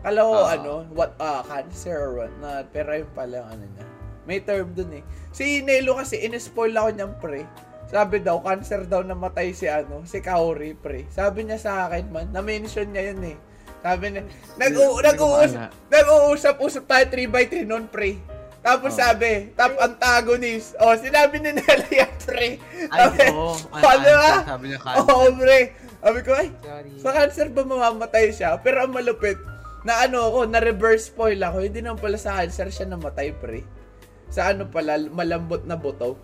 [SPEAKER 2] Kala ko,
[SPEAKER 1] Ah.
[SPEAKER 2] ano, what, ah, cancer or what not. Pero yun pala ano niya. May term dun eh. Si Nelo kasi, in-spoil ako niyang pre. Sabi daw, cancer daw namatay si ano, si Kaori, pre. Sabi niya sa akin man, na-mention niya yun eh. Sabi niya, nag
[SPEAKER 1] Hindi ko
[SPEAKER 2] nag-uusap, nag-uusap-usap tayo 3x3 noon, pre. Tapos
[SPEAKER 1] Oh.
[SPEAKER 2] sabi, top antagonist. Oh, sinabi ni Nelo yan, pre.
[SPEAKER 1] Ay, oo.
[SPEAKER 2] Paano
[SPEAKER 1] cancer,
[SPEAKER 2] ah?
[SPEAKER 1] Sabi niya
[SPEAKER 2] Oo,
[SPEAKER 1] cancer.
[SPEAKER 2] pre. Sabi ko, ay,
[SPEAKER 3] Sorry.
[SPEAKER 2] sa cancer ba mamamatay siya? Pero ang malupit, na ano ako, na reverse spoil ako, hindi naman pala sa cancer siya namatay, pre. Sa ano pala, malambot na buto.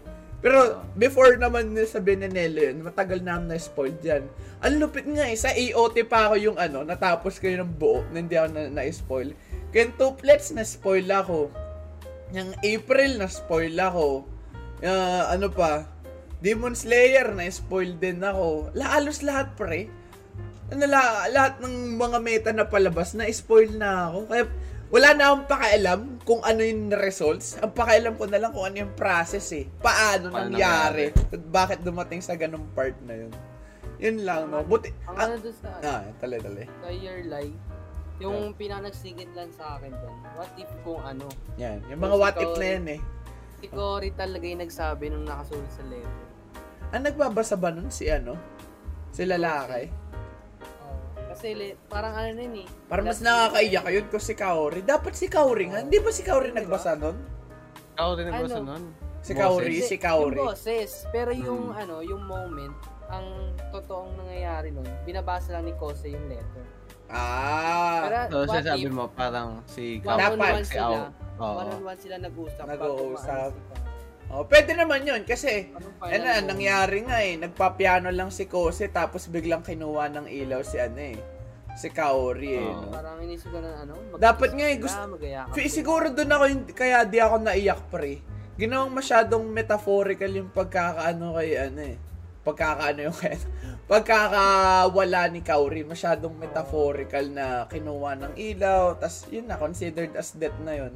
[SPEAKER 2] Pero before naman na sabi ni Nelly yun, matagal na akong na-spoil dyan. Ang lupit nga eh, sa EOT pa ako yung ano, natapos ko yung buo, na hindi ako na- na-spoil. Kaya tuplets na-spoil ako. Yung April na-spoil ako. Ah, ano pa, Demon Slayer na-spoil din ako. La, halos lahat pre. Ano, la, lahat ng mga meta na palabas na-spoil na ako. Kaya wala na akong pakialam kung ano yung results. Ang pakialam ko na lang kung ano yung process eh. Paano,
[SPEAKER 1] Paano
[SPEAKER 2] nangyari. At bakit dumating sa ganung part na yun. Yun lang, no? Buti,
[SPEAKER 3] Ang
[SPEAKER 2] ah,
[SPEAKER 3] ano doon sa,
[SPEAKER 2] ah, tali, tali.
[SPEAKER 3] sa year life, yung pinanagsigit lang sa akin doon, what if kung ano,
[SPEAKER 2] Yan, yung mga what if na yan eh.
[SPEAKER 3] si Cory talaga yung nagsabi nung nakasulat sa letter.
[SPEAKER 2] Ang nagbabasa ba nun si ano? Si lalaki?
[SPEAKER 3] Oh, kasi li- parang ano na yun eh.
[SPEAKER 2] Parang mas nakakaiyak yun ko si Kaori. Dapat si Kaori nga. Hindi ba si Kaori
[SPEAKER 3] Diba?
[SPEAKER 2] nagbasa nun?
[SPEAKER 1] Ako din nagbasa
[SPEAKER 3] Ano?
[SPEAKER 1] nun.
[SPEAKER 2] Si. Kaori, si Kaori.
[SPEAKER 3] Yung boses, pero yung
[SPEAKER 1] Hmm.
[SPEAKER 3] ano, yung moment, ang totoong nangyayari nun, binabasa lang ni Kose yung letter.
[SPEAKER 2] Ah.
[SPEAKER 3] Pero
[SPEAKER 1] So,
[SPEAKER 3] what
[SPEAKER 1] sabi mo, parang si
[SPEAKER 3] on
[SPEAKER 2] Dapat
[SPEAKER 3] one
[SPEAKER 1] si
[SPEAKER 3] sila,
[SPEAKER 1] Ao. Oo.
[SPEAKER 3] one on one sila nag-usap. bago
[SPEAKER 2] Nag-uusap. Oh, pwede naman yun kasi ano na, nangyari nga eh. Nagpapiano lang si Kose tapos biglang kinuha ng ilaw si ano eh. Si Kaori eh.
[SPEAKER 1] Oo.
[SPEAKER 2] No?
[SPEAKER 3] Parang inisip ko na ano,
[SPEAKER 2] Dapat nga eh, gusto-
[SPEAKER 3] sila.
[SPEAKER 2] siguro doon ako, hindi- kaya di ako naiyak pre. Ginawang masyadong metaphorical yung pagkakaano kay ano eh. Pagkakaano yung kaya. Pagkakawala ni Kaori, masyadong metaphorical na kinuha ng ilaw, tas yun na, considered as death na yun.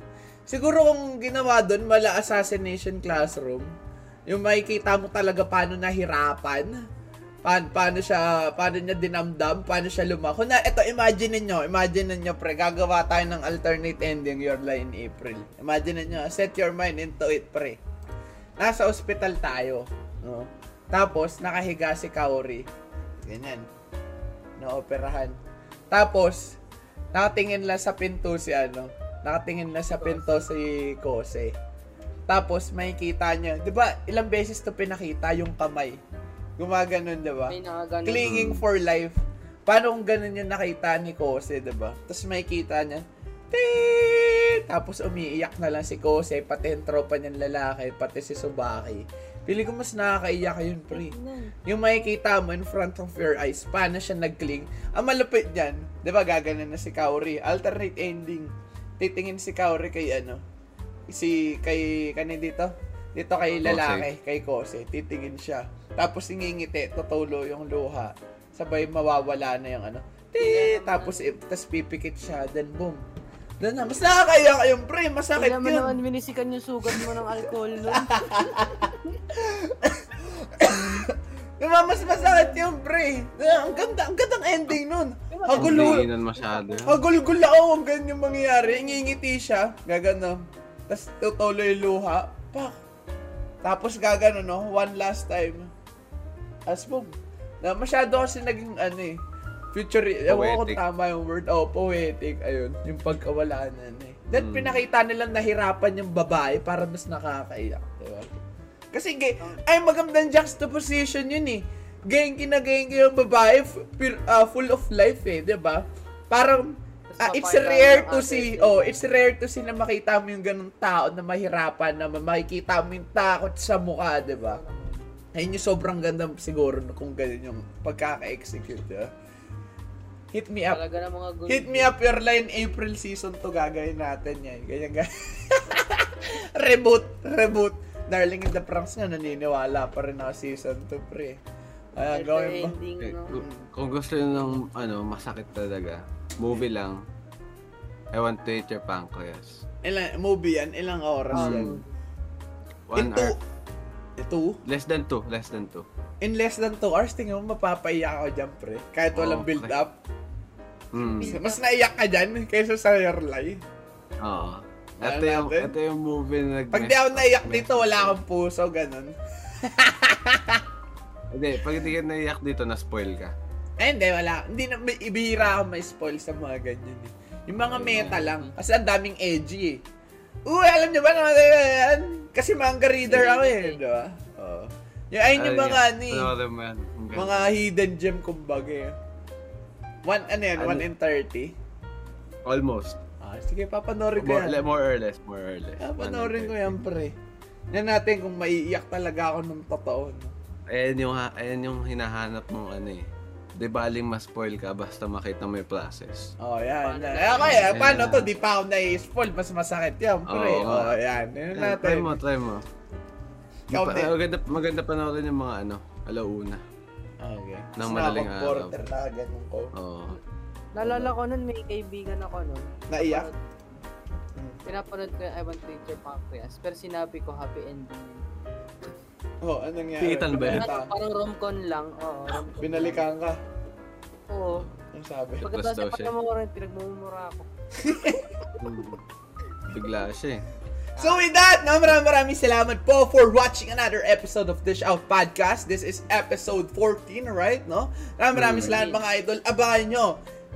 [SPEAKER 2] Siguro kung ginawa doon, mala assassination classroom, yung makikita mo talaga paano nahirapan, paano, paano siya, paano niya dinamdam, paano siya lumako. Na, eto, imagine niyo imagine niyo pre, gagawa tayo ng alternate ending, Your Lie in April. Imagine niyo set your mind into it, pre. Nasa ospital tayo, no? Tapos, nakahiga si Kaori. Ganyan. Naoperahan. Tapos, nakatingin lang sa pinto si ano, nakatingin lang sa pinto si Kose. Tapos, makikita niya, di ba, ilang beses to pinakita yung kamay. Gumaganon, di ba? Clinging for life. Paano kung ganun yung nakita ni Kose, di ba? Tapos makikita niya, Ting! Tapos umiiyak na lang si Kose, pati yung tropa niyang lalaki, pati si Subaki. Pili ko mas nakakaiyak yun, pre. Yung makikita mo in front of your eyes, paano siya nag-cling. Ang malupit niyan, di ba gaganan na si Kaori? Alternate ending. Titingin si Kaori kay ano, si, kay, kani dito? Dito kay
[SPEAKER 1] Kose.
[SPEAKER 2] lalaki, kay Kose. Titingin siya. Tapos ingingiti, tutulo yung luha. Sabay mawawala na yung ano. Ti, tapos, eh, tapos pipikit siya, then boom. Doon na, mas nakakaiyak yung pre, masakit
[SPEAKER 3] Kaya mo
[SPEAKER 2] yun.
[SPEAKER 3] naman minisikan yung sugat mo ng alcohol nun.
[SPEAKER 2] Diba, mas masakit yung pre. Ah, Ang ganda, ang gandang ending nun. Hagulo,
[SPEAKER 1] Hindi masyado.
[SPEAKER 2] hagulgul ako ang ganyan mangyayari. Ingingiti siya, gagano. Tapos tutuloy luha. Pak. Tapos gagano, no? One last time. As boom. Na masyado kasi naging ano eh. Future, ewan ko kung tama yung word. Oh, poetic. Ayun, yung pagkawala na ano eh. Then
[SPEAKER 1] Hmm.
[SPEAKER 2] pinakita nilang nahirapan yung babae para mas nakakaiyak. Diba? Kasi gay, ay magandang juxtaposition yun eh. Gayang kinagayang yung babae, ah, full of life eh, 'di ba? Parang
[SPEAKER 3] Tapos
[SPEAKER 2] it's rare to see, oh, it's rare to see na makita mo yung ganung tao na mahirapan na makikita mo yung takot sa mukha, 'di ba? Ayun yung sobrang ganda siguro kung ganun yung pagkaka-execute, 'di ba? Hit me up.
[SPEAKER 3] Talaga ng mga good.
[SPEAKER 2] Hit me up your line April season 2 gagawin natin yan. Ganyan ganyan. reboot, reboot. Darling in the Franks nga naniniwala pa rin ako season 2 pre. Ayan,
[SPEAKER 3] Ito
[SPEAKER 2] gawin mo.
[SPEAKER 3] ending,
[SPEAKER 1] Eh, kung, kung gusto nyo ng ano, masakit talaga, movie lang. I want to eat your pancreas.
[SPEAKER 2] Ilang, movie yan, ilang oras
[SPEAKER 3] Um,
[SPEAKER 2] yan.
[SPEAKER 1] One
[SPEAKER 2] In two,
[SPEAKER 1] hour.
[SPEAKER 2] eh, two?
[SPEAKER 1] Less than two. Less than two.
[SPEAKER 2] In less than 2 hours, tingnan mo mapapaiyak ako dyan pre. Kahit walang
[SPEAKER 1] Okay.
[SPEAKER 2] build up.
[SPEAKER 1] Mm.
[SPEAKER 2] Mas naiyak ka dyan kaysa sa Yerlay.
[SPEAKER 1] Oo.
[SPEAKER 2] Ano
[SPEAKER 1] Ito yung, ito yung movie na nag
[SPEAKER 2] Pag di ako naiyak dito, wala akong puso, ganun.
[SPEAKER 1] Hindi, pag hindi ka naiyak dito, na-spoil ka.
[SPEAKER 2] Eh, hindi, wala. Hindi na, may, ibihira ako may spoil sa mga ganyan eh. Yung mga meta lang. Kasi ang daming edgy eh. Uy, alam niyo ba naman yan? Kasi manga reader ako eh, di ba? Oo. Yung, ayun yung
[SPEAKER 1] Ano
[SPEAKER 2] mga.
[SPEAKER 1] Ang ganda.
[SPEAKER 2] mga hidden gem kumbaga eh. One, ano yan?
[SPEAKER 1] Ano?
[SPEAKER 2] 1 in 30?
[SPEAKER 1] Almost.
[SPEAKER 2] Sige, papanorin ko
[SPEAKER 1] More,
[SPEAKER 2] yan.
[SPEAKER 1] more or less, more or less.
[SPEAKER 2] Panoorin ko yan, pre. Yan natin kung maiiyak talaga ako ng totoo. No?
[SPEAKER 1] Ayan yung, ha- ayan yung hinahanap mong ano eh. Di baling ma-spoil ka basta makita mo yung process.
[SPEAKER 2] Oh, yan.
[SPEAKER 3] Paano
[SPEAKER 2] yan. Eh, okay, eh, paano to? Di pa ako na-spoil. Mas masakit yan, pre.
[SPEAKER 1] Oo.
[SPEAKER 2] Oh, yan. Yan
[SPEAKER 1] Ayan,
[SPEAKER 2] natin.
[SPEAKER 1] try mo, try mo.
[SPEAKER 2] Ikaw
[SPEAKER 1] Pa- maganda, maganda panoorin yung mga ano, alauna.
[SPEAKER 2] Okay.
[SPEAKER 1] Nang
[SPEAKER 2] Mas
[SPEAKER 1] madaling
[SPEAKER 2] nakaka-porter na ganun ko.
[SPEAKER 1] Oo.
[SPEAKER 3] Naalala ko nun, may kaibigan ako nun.
[SPEAKER 2] Naiyak?
[SPEAKER 3] Pinapanood- ko yung I Want to Eat Your Pancreas. Pero sinabi ko happy ending. yun.
[SPEAKER 2] Oh, anong nangyari?
[SPEAKER 1] Piitan ba yan?
[SPEAKER 3] Ano, parang rom-con lang. Oo, rom-con.
[SPEAKER 2] Binalikan ka.
[SPEAKER 3] Oo.
[SPEAKER 2] Ang sabi.
[SPEAKER 3] Pagkatapos
[SPEAKER 1] siya.
[SPEAKER 3] pagkamuran, pinagmumura ako.
[SPEAKER 1] Bigla siya eh.
[SPEAKER 2] So with that, no, maraming maraming salamat po for watching another episode of Dish Out Podcast. This is episode 14, right? No? Maraming maraming
[SPEAKER 1] Mm.
[SPEAKER 2] salamat mga idol. Abangan nyo.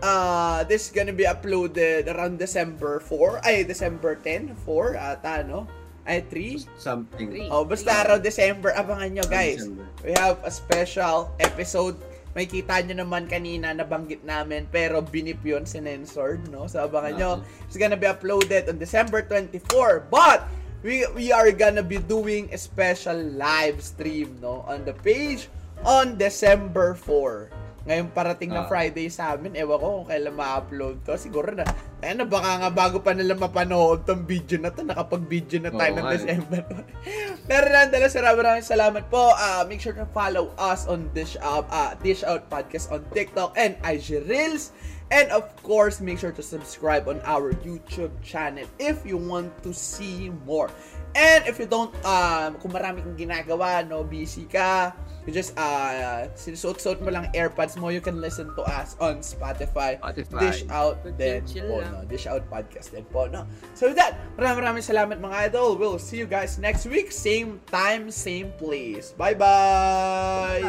[SPEAKER 2] Uh, this is gonna be uploaded around December 4. Ay, December 10, 4 ata, no? Ay, 3?
[SPEAKER 1] Something.
[SPEAKER 3] Three.
[SPEAKER 2] Oh, basta araw December, abangan nyo guys.
[SPEAKER 1] December.
[SPEAKER 2] We have a special episode. May kita nyo naman kanina nabanggit namin pero binip yun, sinensored, no? So abangan nyo. It's gonna be uploaded on December 24. But we we are gonna be doing a special live stream, no? On the page on December 4. Ngayon parating na
[SPEAKER 1] Ah.
[SPEAKER 2] Friday sa amin, ewan ko kung kailan ma-upload to. Siguro na, kaya na baka nga bago pa nila mapanood tong video na to, nakapag-video na tayo
[SPEAKER 1] Oo
[SPEAKER 2] ng
[SPEAKER 1] nga eh.
[SPEAKER 2] December 1. Pero nonetheless, maraming maraming salamat po. Ah, make sure to follow us on Dish Out, ah, Dish Out Podcast on TikTok and IG Reels. And of course, make sure to subscribe on our YouTube channel if you want to see more. And if you don't, um, kung marami kang ginagawa, no, busy ka, you just, uh, sinusuot-suot mo lang AirPods mo, you can listen to us on Spotify.
[SPEAKER 1] Spotify.
[SPEAKER 2] Dish Out
[SPEAKER 3] Good
[SPEAKER 2] din po,
[SPEAKER 3] lang.
[SPEAKER 2] no? Dish Out Podcast din po, no? So with that, maraming maraming salamat mga idol. We'll see you guys next week. Same time, same place. Bye-bye!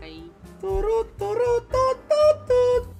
[SPEAKER 3] Bye!
[SPEAKER 2] Turu, turu, turu.